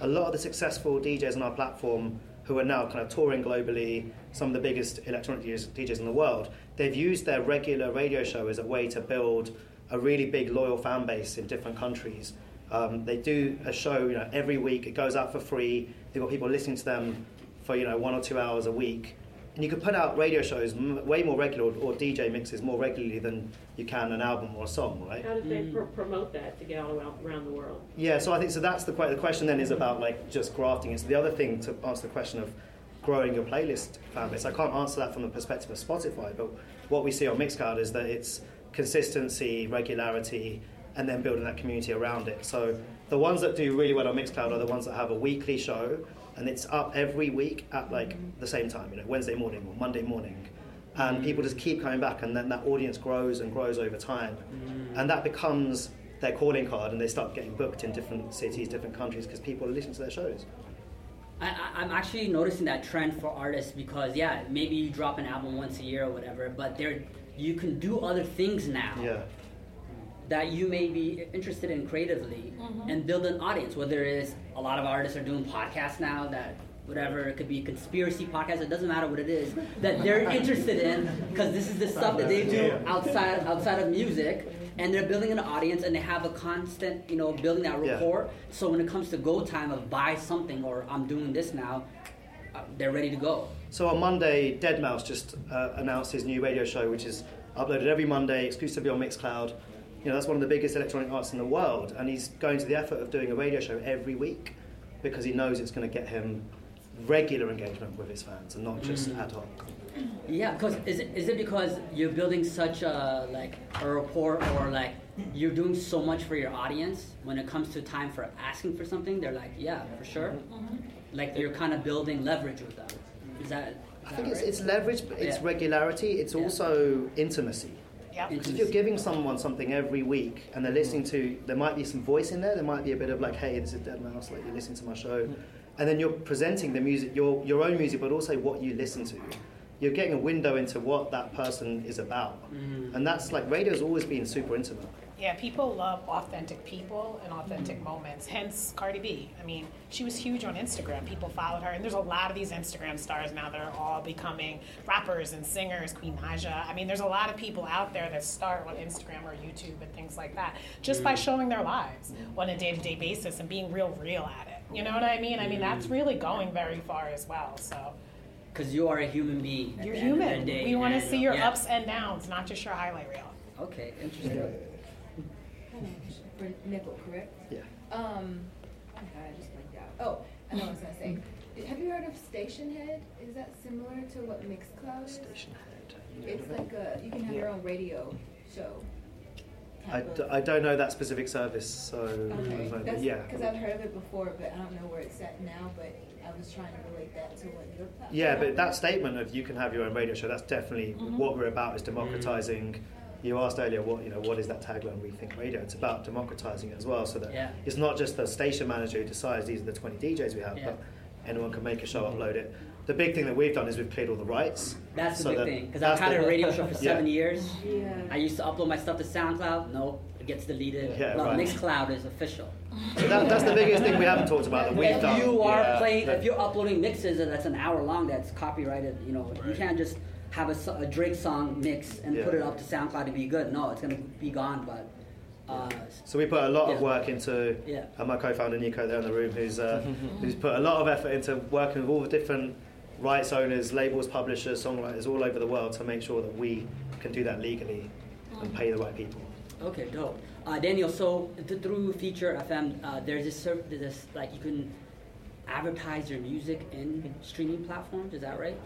a lot of the successful DJs on our platform who are now kind of touring globally, some of the biggest electronic DJs, DJs in the world, they've used their regular radio show as a way to build a really big loyal fan base in different countries. Um, they do a show, you know, every week. It goes out for free. They've got people listening to them for you know one or two hours a week, and you can put out radio shows m- way more regular or DJ mixes more regularly than you can an album or a song, right? How do they pr- promote that to get all around, around the world? Yeah, so I think so. That's the que- the question. Then is about like just grafting. It's the other thing to answer the question of growing your playlist fan base. I can't answer that from the perspective of Spotify, but what we see on Mixcloud is that it's consistency, regularity, and then building that community around it. So the ones that do really well on Mixcloud are the ones that have a weekly show, and it's up every week at like the same time, you know, Wednesday morning or Monday morning. And people just keep coming back, and then that audience grows and grows over time. Mm. And that becomes their calling card, and they start getting booked in different cities, different countries, because people listen to their shows. I, I- I'm actually noticing that trend for artists because yeah, maybe you drop an album once a year or whatever, but there you can do other things now Yeah. That you may be interested in creatively and build an audience. Whether it is a lot of artists are doing podcasts now that whatever it could be conspiracy podcast. It doesn't matter what it is that they're [LAUGHS] interested in because this is the stuff that they do outside outside of music. And they're building an audience, and they have a constant, you know, building that Yeah. rapport. So when it comes to go time of buy something or I'm doing this now, uh, they're ready to go. So on Monday, deadmau5 just uh, announced his new radio show, which is uploaded every Monday exclusively on Mixcloud. You know, that's one of the biggest electronic artists in the world, and he's going to the effort of doing a radio show every week because he knows it's going to get him regular engagement with his fans and not just Mm. ad hoc. Yeah, because is it, is it because you're building such a like a rapport or like you're doing so much for your audience when it comes to time for asking for something? They're like, yeah, for sure. Like you're kind of building leverage with them. Is that? Is I that think it's, right? it's leverage, but it's Yeah. regularity. It's also intimacy. Yep. Because if you're giving someone something every week and they're listening to, there might be some voice in there. There might be a bit of like, "Hey, this is deadmau5. Like you're listening to my show," and then you're presenting the music, your your own music, but also what you listen to. You're getting a window into what that person is about, mm. and that's like radio's always been super intimate. Yeah, people love authentic people and authentic mm-hmm. moments. Hence, Cardi B. I mean, she was huge on Instagram. People followed her, and there's a lot of these Instagram stars now that are all becoming rappers and singers. Queen Naija. I mean, there's a lot of people out there that start on Instagram or YouTube and things like that just by mm. showing their lives mm. on a day-to-day basis and being real, real at it. You know what I mean? I mean, that's mm. really going very far as well. So Because you are a human being. you're the end of the human. We want to see your yeah. ups and downs, not just your highlight reel. Okay, interesting. For Nikhil, correct? Yeah. Um, oh my god, I just blanked out. Oh, I know what I was gonna say. Have you heard of Stationhead? Is that similar to what Mixcloud is? Stationhead. It's like a, you can have your own radio show. I, d- I don't know that specific service, so Okay, yeah. because I've heard of it before, but I don't know where it's at now, but I was trying to relate that to what your platform. Yeah, but that statement of you can have your own radio show, that's definitely Mhm. what we're about is democratizing. You asked earlier what you know what is that tagline rethink radio? It's about democratizing it as well so that Yeah. it's not just the station manager who decides these are the 20 DJs we have, Yeah. but anyone can make a show, upload it. The big thing that we've done is we've cleared all the rights. That's the big that- thing. Because I've had the- a radio [LAUGHS] show for Yeah. seven years. Yeah. I used to upload my stuff to SoundCloud. No, it gets deleted. Yeah, no, right. Mixcloud is official. So that, that's the biggest thing we haven't talked about that we've if done. you are Yeah. playing, That- if you're uploading mixes that's an hour long, that's copyrighted. You know, you can't just have a, so- a Drake song mix and put it up to SoundCloud to be good. No, it's gonna be gone. But uh, So we put a lot of work into, Yeah. and my co-founder Nico there in the room, who's uh, [LAUGHS] who's put a lot of effort into working with all the different rights owners, labels, publishers, songwriters all over the world to make sure that we can do that legally and pay the right people. Okay, dope. Uh, Daniel, so th- through Feature FM, uh, there's this, ser- there's this like you can advertise your music in streaming platforms. Is that right?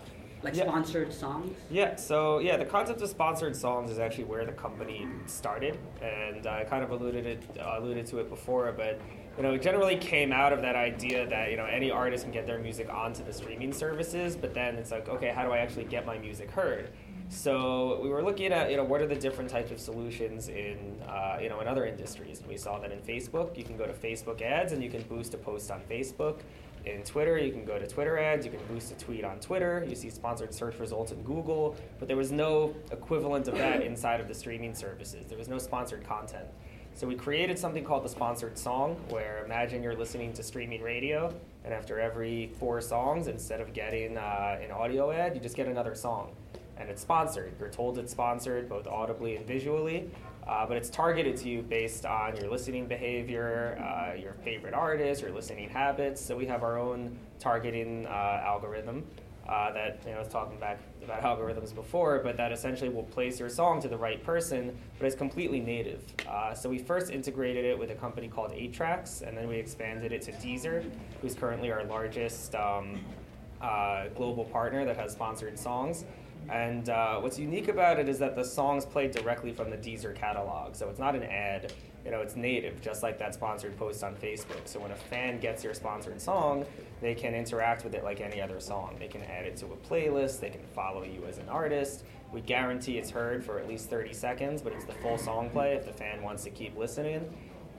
Like Yeah. sponsored songs. Yeah, so yeah, the concept of sponsored songs is actually where the company started, and I kind of alluded it uh, alluded to it before, but you know, it generally came out of that idea that you know any artist can get their music onto the streaming services, but then it's like, okay, how do I actually get my music heard? So we were looking at you know what are the different types of solutions in uh, you know in other industries, and we saw that in Facebook, you can go to Facebook ads and you can boost a post on Facebook. In Twitter, you can go to Twitter ads, you can boost a tweet on Twitter, you see sponsored search results in Google, but there was no equivalent of that [LAUGHS] inside of the streaming services. There was no sponsored content. So we created something called the sponsored song, where imagine you're listening to streaming radio, and after every four songs, instead of getting uh, an audio ad, you just get another song. And it's sponsored. You're told it's sponsored both audibly and visually, uh, but it's targeted to you based on your listening behavior, uh, your favorite artists, your listening habits. So we have our own targeting uh, algorithm uh, that you know I was talking back about algorithms before, but that essentially will place your song to the right person, but it's completely native. Uh, so we first integrated it with a company called 8Tracks, and then we expanded it to Deezer, who's currently our largest um, uh, global partner that has sponsored songs. And uh, what's unique about it is that the songs play directly from the Deezer catalog, so it's not an ad. You know, it's native, just like that sponsored post on Facebook. So when a fan gets your sponsored song, they can interact with it like any other song. They can add it to a playlist. They can follow you as an artist. We guarantee it's heard for at least 30 seconds, but it's the full song play if the fan wants to keep listening.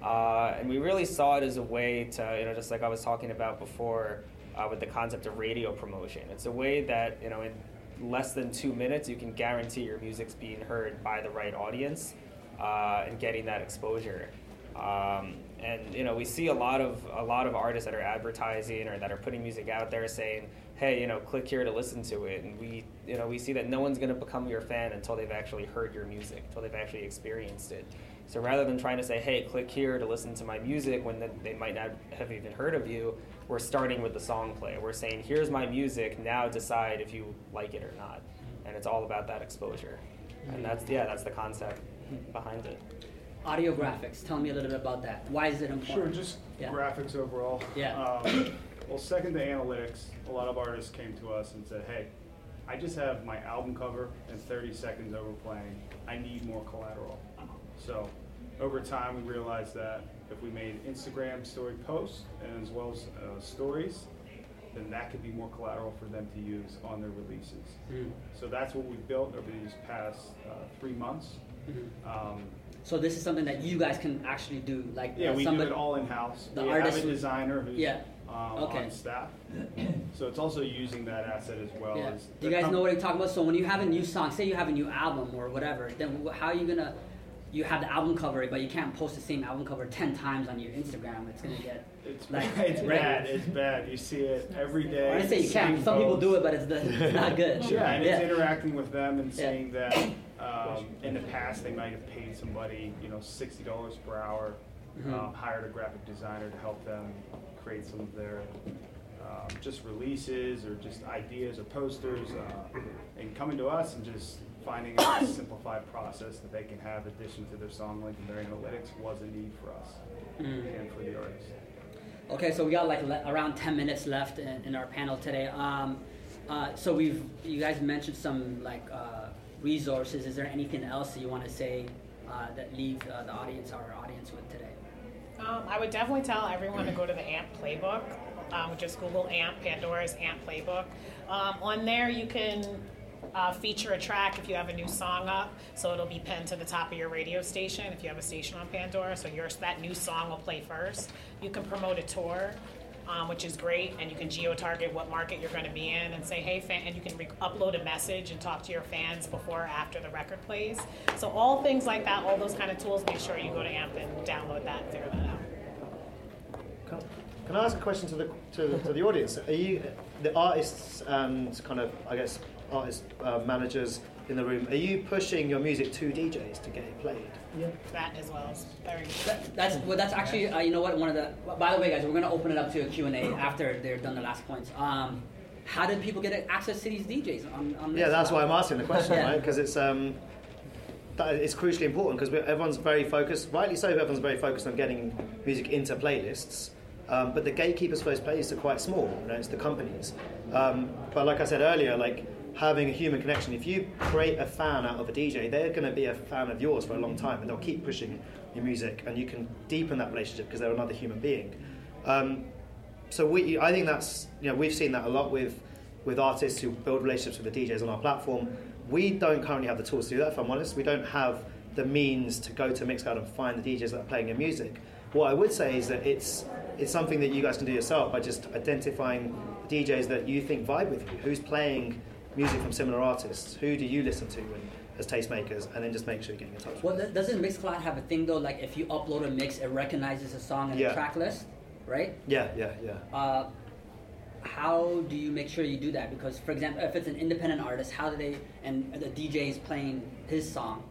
Uh, and we really saw it as a way to, you know, just like I was talking about before uh, with the concept of radio promotion. It's a way that, you know, in less than two minutes, you can guarantee your music's being heard by the right audience uh, and getting that exposure. Um, and you know, we see a lot of a lot of artists that are advertising or that are putting music out there saying, "Hey, you know, click here to listen to it." And we, you know, we see that no one's going to become your fan until they've actually heard your music, until they've actually experienced it. So rather than trying to say, "Hey, click here to listen to my music," when they might not have even heard of you, we're starting with the song play. We're saying, "Here's my music. Now decide if you like it or not." And it's all about that exposure. And that's yeah, that's the concept behind it. Audio graphics. Tell me a little bit about that. Why is it important? Sure, just Yeah. graphics overall. Yeah. Um, well, second to analytics, a lot of artists came to us and said, "Hey, I just have my album cover and 30 seconds overplaying. I need more collateral." So, over time, we realized that if we made Instagram story posts and as well as uh, stories, then that could be more collateral for them to use on their releases. Mm. So that's what we've built over these past uh, three months. Mhm. Um, So this is something that you guys can actually do, like yeah, uh, we somebody, do it all in house. The we artist have a designer who's Yeah. um, Okay. on staff, so it's also using that asset as well. Yeah. As Do you guys com- know what I'm talking about? So when you have a new song, say you have a new album or whatever, then how are you gonna? You have the album cover, but you can't post the same album cover ten times on your Instagram. It's gonna get It's, like [LAUGHS] it's right? bad. It's bad. You see it every day. I say you can. same Some people do it, but it's, the, it's not [LAUGHS] good. Yeah, and it's interacting with them and Yeah. that [COUGHS] um, in the past they might have paid somebody, you know, sixty dollars per hour, Mhm. um, hired a graphic designer to help them create some of their um, just releases or just ideas or posters, uh, and coming to us and just finding a [COUGHS] simplified process that they can have addition to their song link and their analytics was a need for us Mm. and for the artists. Okay, so we got like le- around 10 minutes left in, in our panel today. Um, uh, so we've, you guys mentioned some like uh, resources. Is there anything else that you want to say uh, that leave uh, the audience, our audience with today? Um, I would definitely tell everyone to go to the AMP playbook. Um, just Google AMP, Pandora's AMP playbook. Um, on there, you can uh, feature a track if you have a new song up, so it'll be pinned to the top of your radio station if you have a station on Pandora. So yours, that new song will play first. You can promote a tour. Um, which is great, and you can geo-target what market you're going to be in, and say, "Hey, fan," and you can re- upload a message and talk to your fans before or after the record plays. So all things like that, all those kind of tools, make sure you go to AMP and download that and figure that out. Can, can I ask a question to the to, to the audience? Are you the artists and kind of I guess artist uh, managers in the room. Are you pushing your music to DJs to get it played? Yeah. That as well is very That, that's well. That's actually uh, you know what one of the. By the way, guys, we're gonna open it up to a Q and A [COUGHS] after they're done the last points. Um, how did people get access to these DJs? On, on Yeah, that's why I'm asking the question, Yeah. right? Because it's um, that, it's crucially important because everyone's very focused, rightly so. Everyone's very focused on getting music into playlists, um, but the gatekeepers for those playlists are quite small. You know, it's the companies. Um, but like I said earlier, like having a human connection. If you create a fan out of a DJ, they're going to be a fan of yours for a long time, and they'll keep pushing your music, and you can deepen that relationship because they're another human being. Um, so we, I think that's you know we've seen that a lot with with artists who build relationships with the DJs on our platform. We don't currently have the tools to do that. If I'm honest, we don't have the means to go to Mixcloud and find the DJs that are playing your music. What I would say is that it's it's something that you guys can do yourself by just identifying the DJs that you think vibe with you. Who's playing music from similar artists? Who do you listen to and, as tastemakers? And then just make sure you're getting in touch. Well, th- doesn't Mixcloud have a thing though? Like if you upload a mix, it recognizes a song in Yeah. the track list, right? Yeah, yeah, yeah. Uh, how do you make sure you do that? Because, for example, if it's an independent artist, how do they and the DJ is playing his song?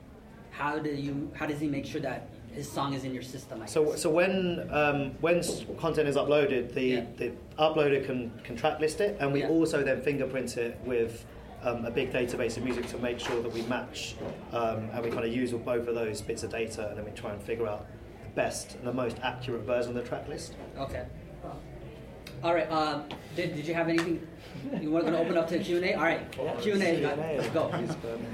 How do you? How does he make sure that his song is in your system? I So, guess? so when um, when content is uploaded, the, the uploader can, can track list it, and we also then fingerprint it with um, a big database of music to make sure that we match, um, and we kind of use both of those bits of data, and then we try and figure out the best and the most accurate version of the track list. Okay. All right. Um, did, did you have anything? You were going to open up to Q and A. All right. Q and A. Let's go.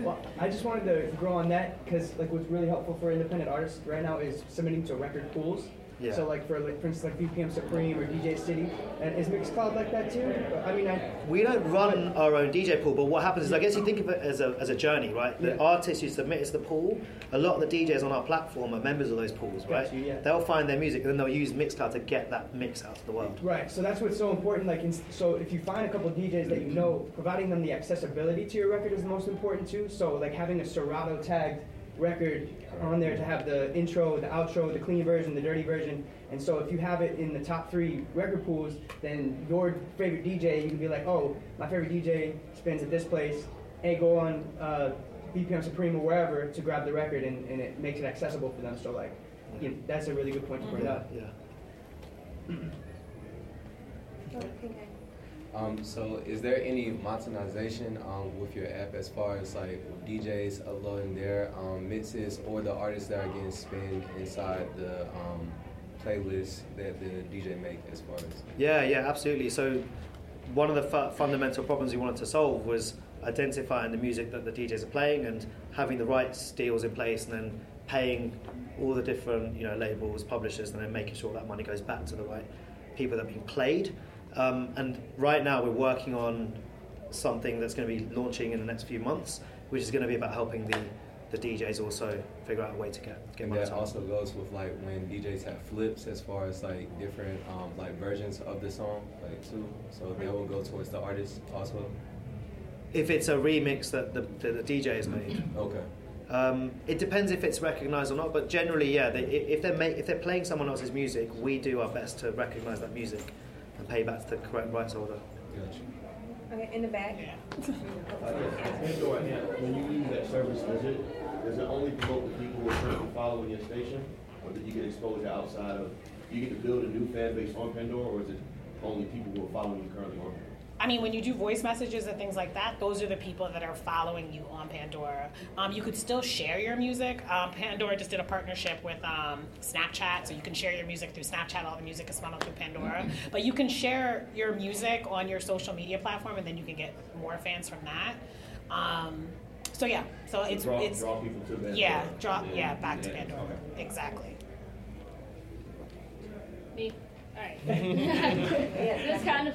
Well, I just wanted to grow on that because like what's really helpful for independent artists right now is submitting to record pools. Yeah. So like for like for instance like BPM Supreme or DJ City, and is Mixcloud like that too? I mean, I, We don't run our own DJ pool, but what happens is I guess you think of it as a, as a journey, right? The Yeah. artists who submit to the pool, a lot of the DJs on our platform are members of those pools, right? Yeah. They'll find their music and then they'll use Mixcloud to get that mix out to the world. Right, so that's what's so important. Like, in, so if you find a couple of DJs that you know, providing them the accessibility to your record is the most important too. So like having a Serato tagged record on there to have the intro, the outro, the clean version, the dirty version. And so if you have it in the top three record pools, then your favorite DJ, you can be like, oh, my favorite DJ spins at this place. Hey, go on uh, BPM Supreme or wherever to grab the record, and, and it makes it accessible for them. So like, you know, that's a really good point to bring Yeah, up. yeah. Um, so is there any monetization um, with your app as far as like DJs uploading their um, mixes or the artists that are getting spin inside the um, playlist that the DJ make as far as Yeah, yeah, absolutely. So, one of the fu- fundamental problems we wanted to solve was identifying the music that the DJs are playing and having the rights deals in place, and then paying all the different you know labels, publishers, and then making sure that money goes back to the right people that are being played. Um, and right now, we're working on something that's going to be launching in the next few months, which is going to be about helping the the DJs also figure out a way to get get and that also goes with like when DJs have flips as far as like different um, like versions of the song like too. So they will go towards the artist also. If it's a remix that the, the, the DJ has made. Okay. Um, it depends if it's recognised or not, but generally, yeah. They, if they're ma- if they're playing someone else's music, we do our best to recognise that music and pay back to the correct rights holder. Okay, in the back. Pandora, yeah, [LAUGHS] uh, when you use that service, does it, does it only promote the people who are currently following your station? Or did you get exposure outside of, do you get to build a new fan base on Pandora, or is it only people who are following you currently on Pandora? I mean, when you do voice messages and things like that, those are the people that are following you on Pandora. Um, you could still share your music. Um, Pandora just did a partnership with um, Snapchat, so you can share your music through Snapchat. All the music is funneled through Pandora. But you can share your music on your social media platform, and then you can get more fans from that. Um, so yeah, so So it's draw- it's draw people to Pandora. yeah, draw Yeah, yeah back to yeah, Pandora exactly. Me? Alright. [LAUGHS] [LAUGHS] this kind of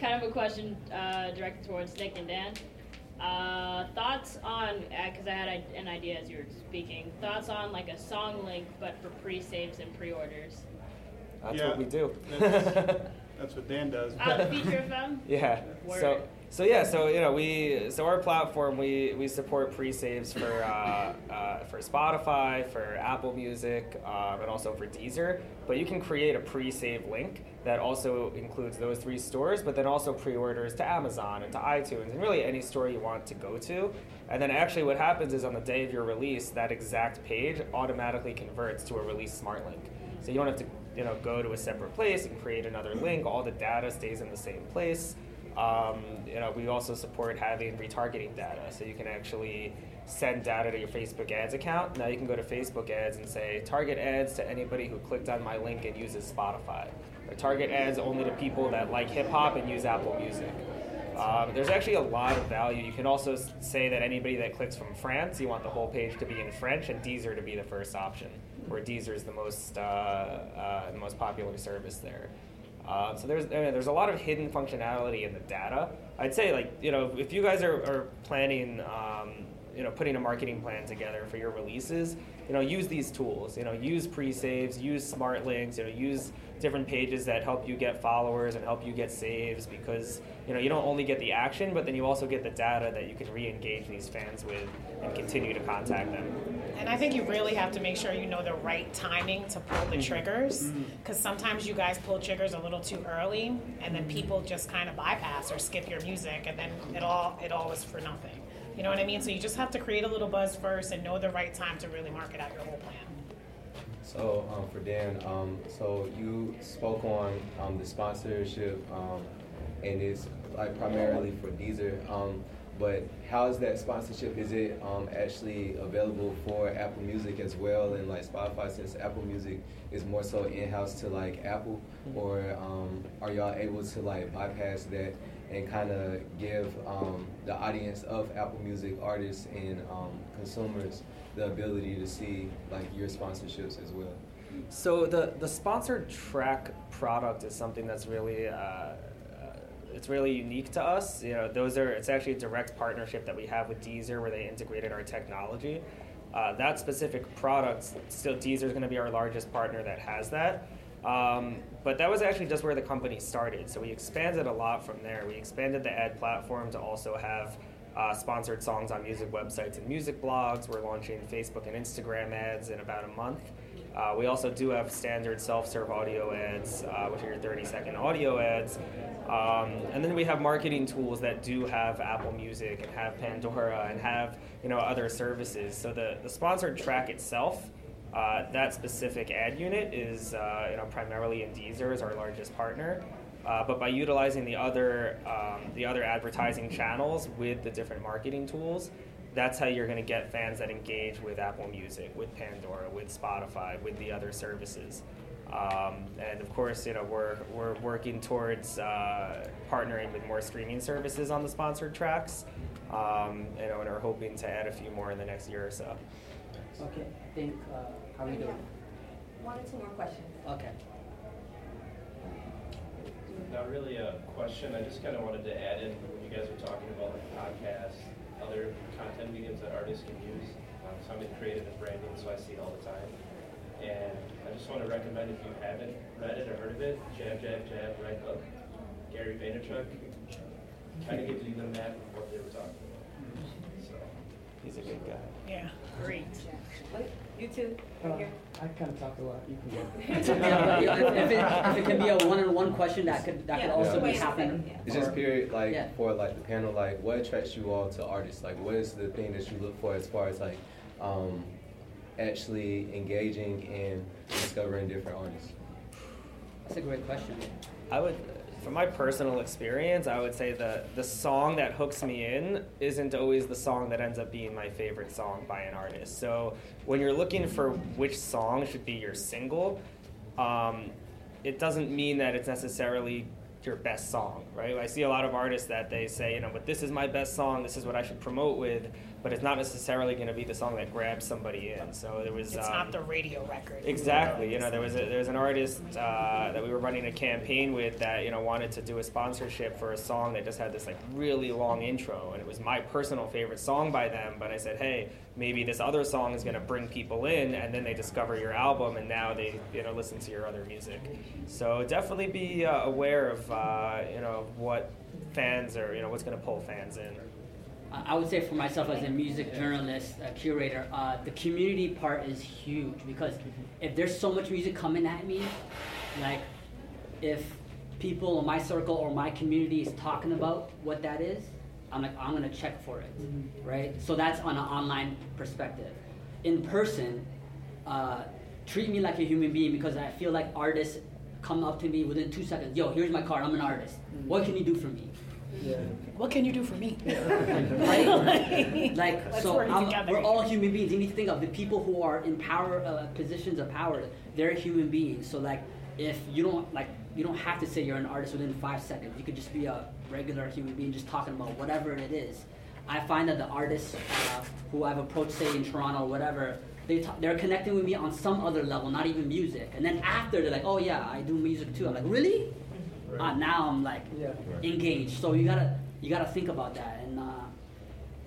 kind of a question uh, directed towards Nick and Dan. Uh, thoughts on because I had a- an idea as you were speaking. Thoughts on like a song link, but for pre-saves and pre-orders. That's Yeah. what we do. That's, [LAUGHS] That's what Dan does. Ah, the feature film. [LAUGHS] Yeah. Word. So so yeah. So you know we so our platform we we support pre-saves for uh, uh, for Spotify, for Apple Music, um, and also for Deezer. But you can create a pre-save link that also includes those three stores, but then also pre-orders to Amazon and to iTunes and really any store you want to go to. And then actually what happens is on the day of your release, that exact page automatically converts to a release smart link. So you don't have to you know go to a separate place and create another link. All the data stays in the same place. Um, you know, we also support having retargeting data, so you can actually send data to your Facebook ads account. Now you can go to Facebook ads and say target ads to anybody who clicked on my link and uses Spotify, target ads only to people that like hip hop and use Apple Music. Um, there's actually a lot of value. You can also say that anybody that clicks from France, you want the whole page to be in French and Deezer to be the first option, where Deezer is the most uh, uh, the most popular service there. Uh, so there's uh, there's a lot of hidden functionality in the data. I'd say like you know if you guys are, are planning um, you know putting a marketing plan together for your releases, you know use these tools. You know use pre-saves, use smart links. You know use different pages that help you get followers and help you get saves because you know you don't only get the action, but then you also get the data that you can re-engage these fans with and continue to contact them. And I think you really have to make sure you know the right timing to pull the mm-hmm. triggers, mm-hmm. because sometimes you guys pull triggers a little too early, and then people just kind of bypass or skip your music, and then it all it all is for nothing. You know what I mean? So you just have to create a little buzz first and know the right time to really market out your whole plan. So um, for Dan, um, so you spoke on um, the sponsorship, um, and it's like primarily for Deezer. Um, but how is that sponsorship? Is it um, actually available for Apple Music as well, and like Spotify, since Apple Music is more so in-house to like Apple, or um, are y'all able to like bypass that and kind of give um, the audience of Apple Music artists and um, consumers the ability to see like your sponsorships as well? So the the sponsored track product is something that's really uh, uh, it's really unique to us. You know, those are it's actually a direct partnership that we have with Deezer where they integrated our technology. Uh, that specific product, still Deezer is going to be our largest partner that has that. Um, but that was actually just where the company started. So we expanded a lot from there. We expanded the ad platform to also have uh, sponsored songs on music websites and music blogs. We're launching Facebook and Instagram ads in about a month. Uh, we also do have standard self-serve audio ads, uh, which are your 30-second audio ads, um, and then we have marketing tools that do have Apple Music and have Pandora and have you know other services. So the the sponsored track itself, uh, that specific ad unit is uh, you know primarily in Deezer is our largest partner. Uh, but by utilizing the other um, the other advertising channels with the different marketing tools, that's how you're going to get fans that engage with Apple Music, with Pandora, with Spotify, with the other services. Um, and of course, you know we're we're working towards uh, partnering with more streaming services on the sponsored tracks. Um, you know, and are hoping to add a few more in the next year or so. Okay, I think, uh, how are we doing? One or two more questions. Okay. Not really a question, I just kind of wanted to add in, when you guys were talking about like podcasts, other content mediums that artists can use. Um, so I'm in creative and branding, so I see it all the time. And I just want to recommend, if you haven't read it or heard of it, Jab, Jab, Jab, Right Hook, Gary Vaynerchuk, kind of gives you the map of what they were talking about. So. He's a good guy. Yeah, great. You too. Uh, I kind of talked a lot. You can go. Yeah, but, you know, if, if it, if it can be a one-on-one question, that could that could Yeah. also be Yeah. happening. It's just period, like yeah. for like the panel, like what attracts you all to artists? Like what is the thing that you look for as far as like um, actually engaging and discovering different artists? That's a great question. I would, from my personal experience, I would say the the song that hooks me in isn't always the song that ends up being my favorite song by an artist. So when you're looking for which song should be your single, um, it doesn't mean that it's necessarily your best song, right? I see a lot of artists that they say, you know, but this is my best song, this is what I should promote with, but it's not necessarily going to be the song that grabs somebody in. So there was It's um, not the radio record. Exactly. You know, there was a, there was an artist uh, that we were running a campaign with that you know wanted to do a sponsorship for a song that just had this like really long intro, and it was my personal favorite song by them. But I said, hey, maybe this other song is going to bring people in, and then they discover your album, and now they you know listen to your other music. So definitely be uh, aware of uh, you know what fans are you know what's going to pull fans in. I would say for myself as a music journalist, a curator, uh, the community part is huge because if there's so much music coming at me, like if people in my circle or my community is talking about what that is, I'm like, I'm gonna check for it, right? So that's on an online perspective. In person, uh, treat me like a human being because I feel like artists come up to me within two seconds. Yo, here's my card. I'm an artist. What can you do for me? What can you do for me? [LAUGHS] right? [LAUGHS] like Let's so, I'm- we're all human beings. You need to think of the people who are in power uh, positions of power. They're human beings. So like, if you don't like, you don't have to say you're an artist within five seconds. You could just be a regular human being, just talking about whatever it is. I find that the artists uh, who I've approached, say in Toronto or whatever, they t- they're connecting with me on some other level, not even music. And then after they're like, oh yeah, I do music too. I'm like, really? Uh, now I'm like engaged. So you gotta you gotta think about that and uh,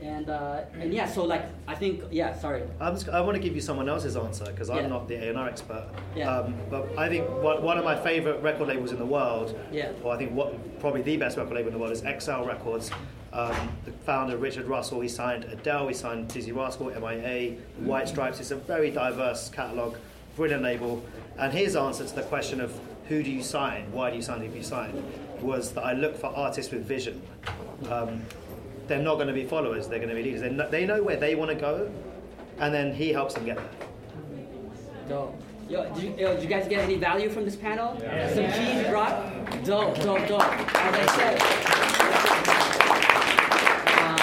and uh, and yeah. So like I think yeah. Sorry. I'm just, I want to give you someone else's answer because I'm Yeah. not the A&R expert. Yeah. Um, but I think one, one of my favorite record labels in the world, Yeah. or I think what probably the best record label in the world is XL Records. Um, the founder Richard Russell, he signed Adele, he signed Dizzee Rascal, MIA, White Stripes. It's a very diverse catalogue, brilliant label. And his answer to the question of who do you sign, why do you sign, if you sign, was that I look for artists with vision. Um, they're not going to be followers, they're going to be leaders. They know, they know where they want to go, and then he helps them get there. Dope. Yo, did you, yo, did you guys get any value from this panel? Yeah. Some cheese drop? Dope, dope, dope. As I said, um,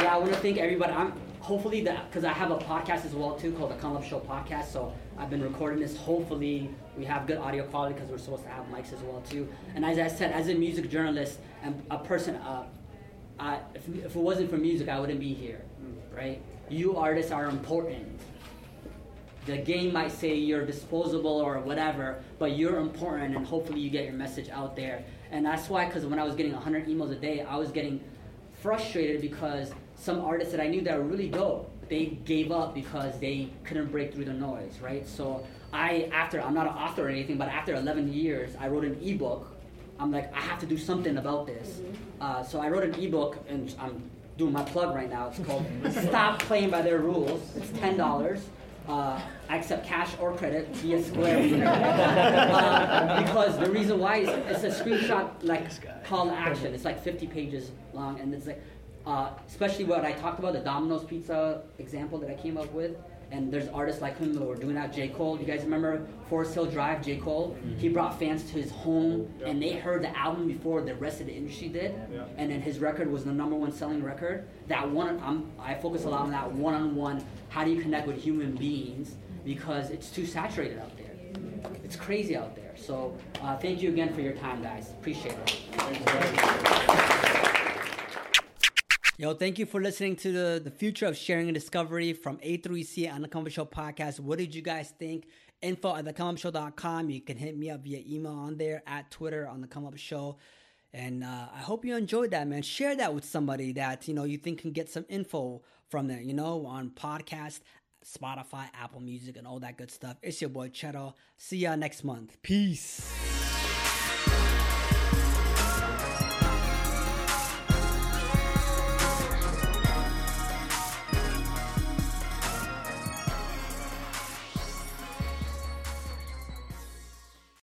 yeah, I want to thank everybody. I'm hopefully that because I have a podcast as well too called the Come Up Show podcast. So I've been recording this. Hopefully we have good audio quality because we're supposed to have mics as well too. And as I said, as a music journalist and a person, uh, I, if, if it wasn't for music, I wouldn't be here, right? You artists are important the game might say you're disposable or whatever, but you're important and hopefully you get your message out there. And that's why, because when I was getting 100 emails a day, I was getting frustrated because some artists that I knew that were really dope, they gave up because they couldn't break through the noise, right? So I, after, I'm not an author or anything, but after 11 years, I wrote an ebook. I'm like, I have to do something about this. Uh, so I wrote an ebook, and I'm doing my plug right now. It's called Stop Playing by Their Rules. It's $10. Uh, I accept cash or credit via Square. [LAUGHS] uh, because the reason why is it's a screenshot like call to action. It's like 50 pages long, and it's like, uh, especially what I talked about the Domino's Pizza example that I came up with. And there's artists like him who are doing that. J. Cole, you guys remember Forest Hill Drive? J. Cole, he brought fans to his home, and they heard the album before the rest of the industry did. And then his record was the number one selling record. That one, I'm, I focus a lot on that one-on-one. How do you connect with human beings? Because it's too saturated out there. It's crazy out there. So uh, thank you again for your time, guys. Appreciate it. Yo, thank you for listening to the, the future of sharing and discovery from A3C on the Come Up Show podcast. What did you guys think? Info at thecomeupshow.com. You can hit me up via email on there, at Twitter on the Come Up Show. And uh, I hope you enjoyed that, man. Share that with somebody that, you know, you think can get some info from there, you know, on podcast, Spotify, Apple Music, and all that good stuff. It's your boy Cheto. See ya next month. Peace.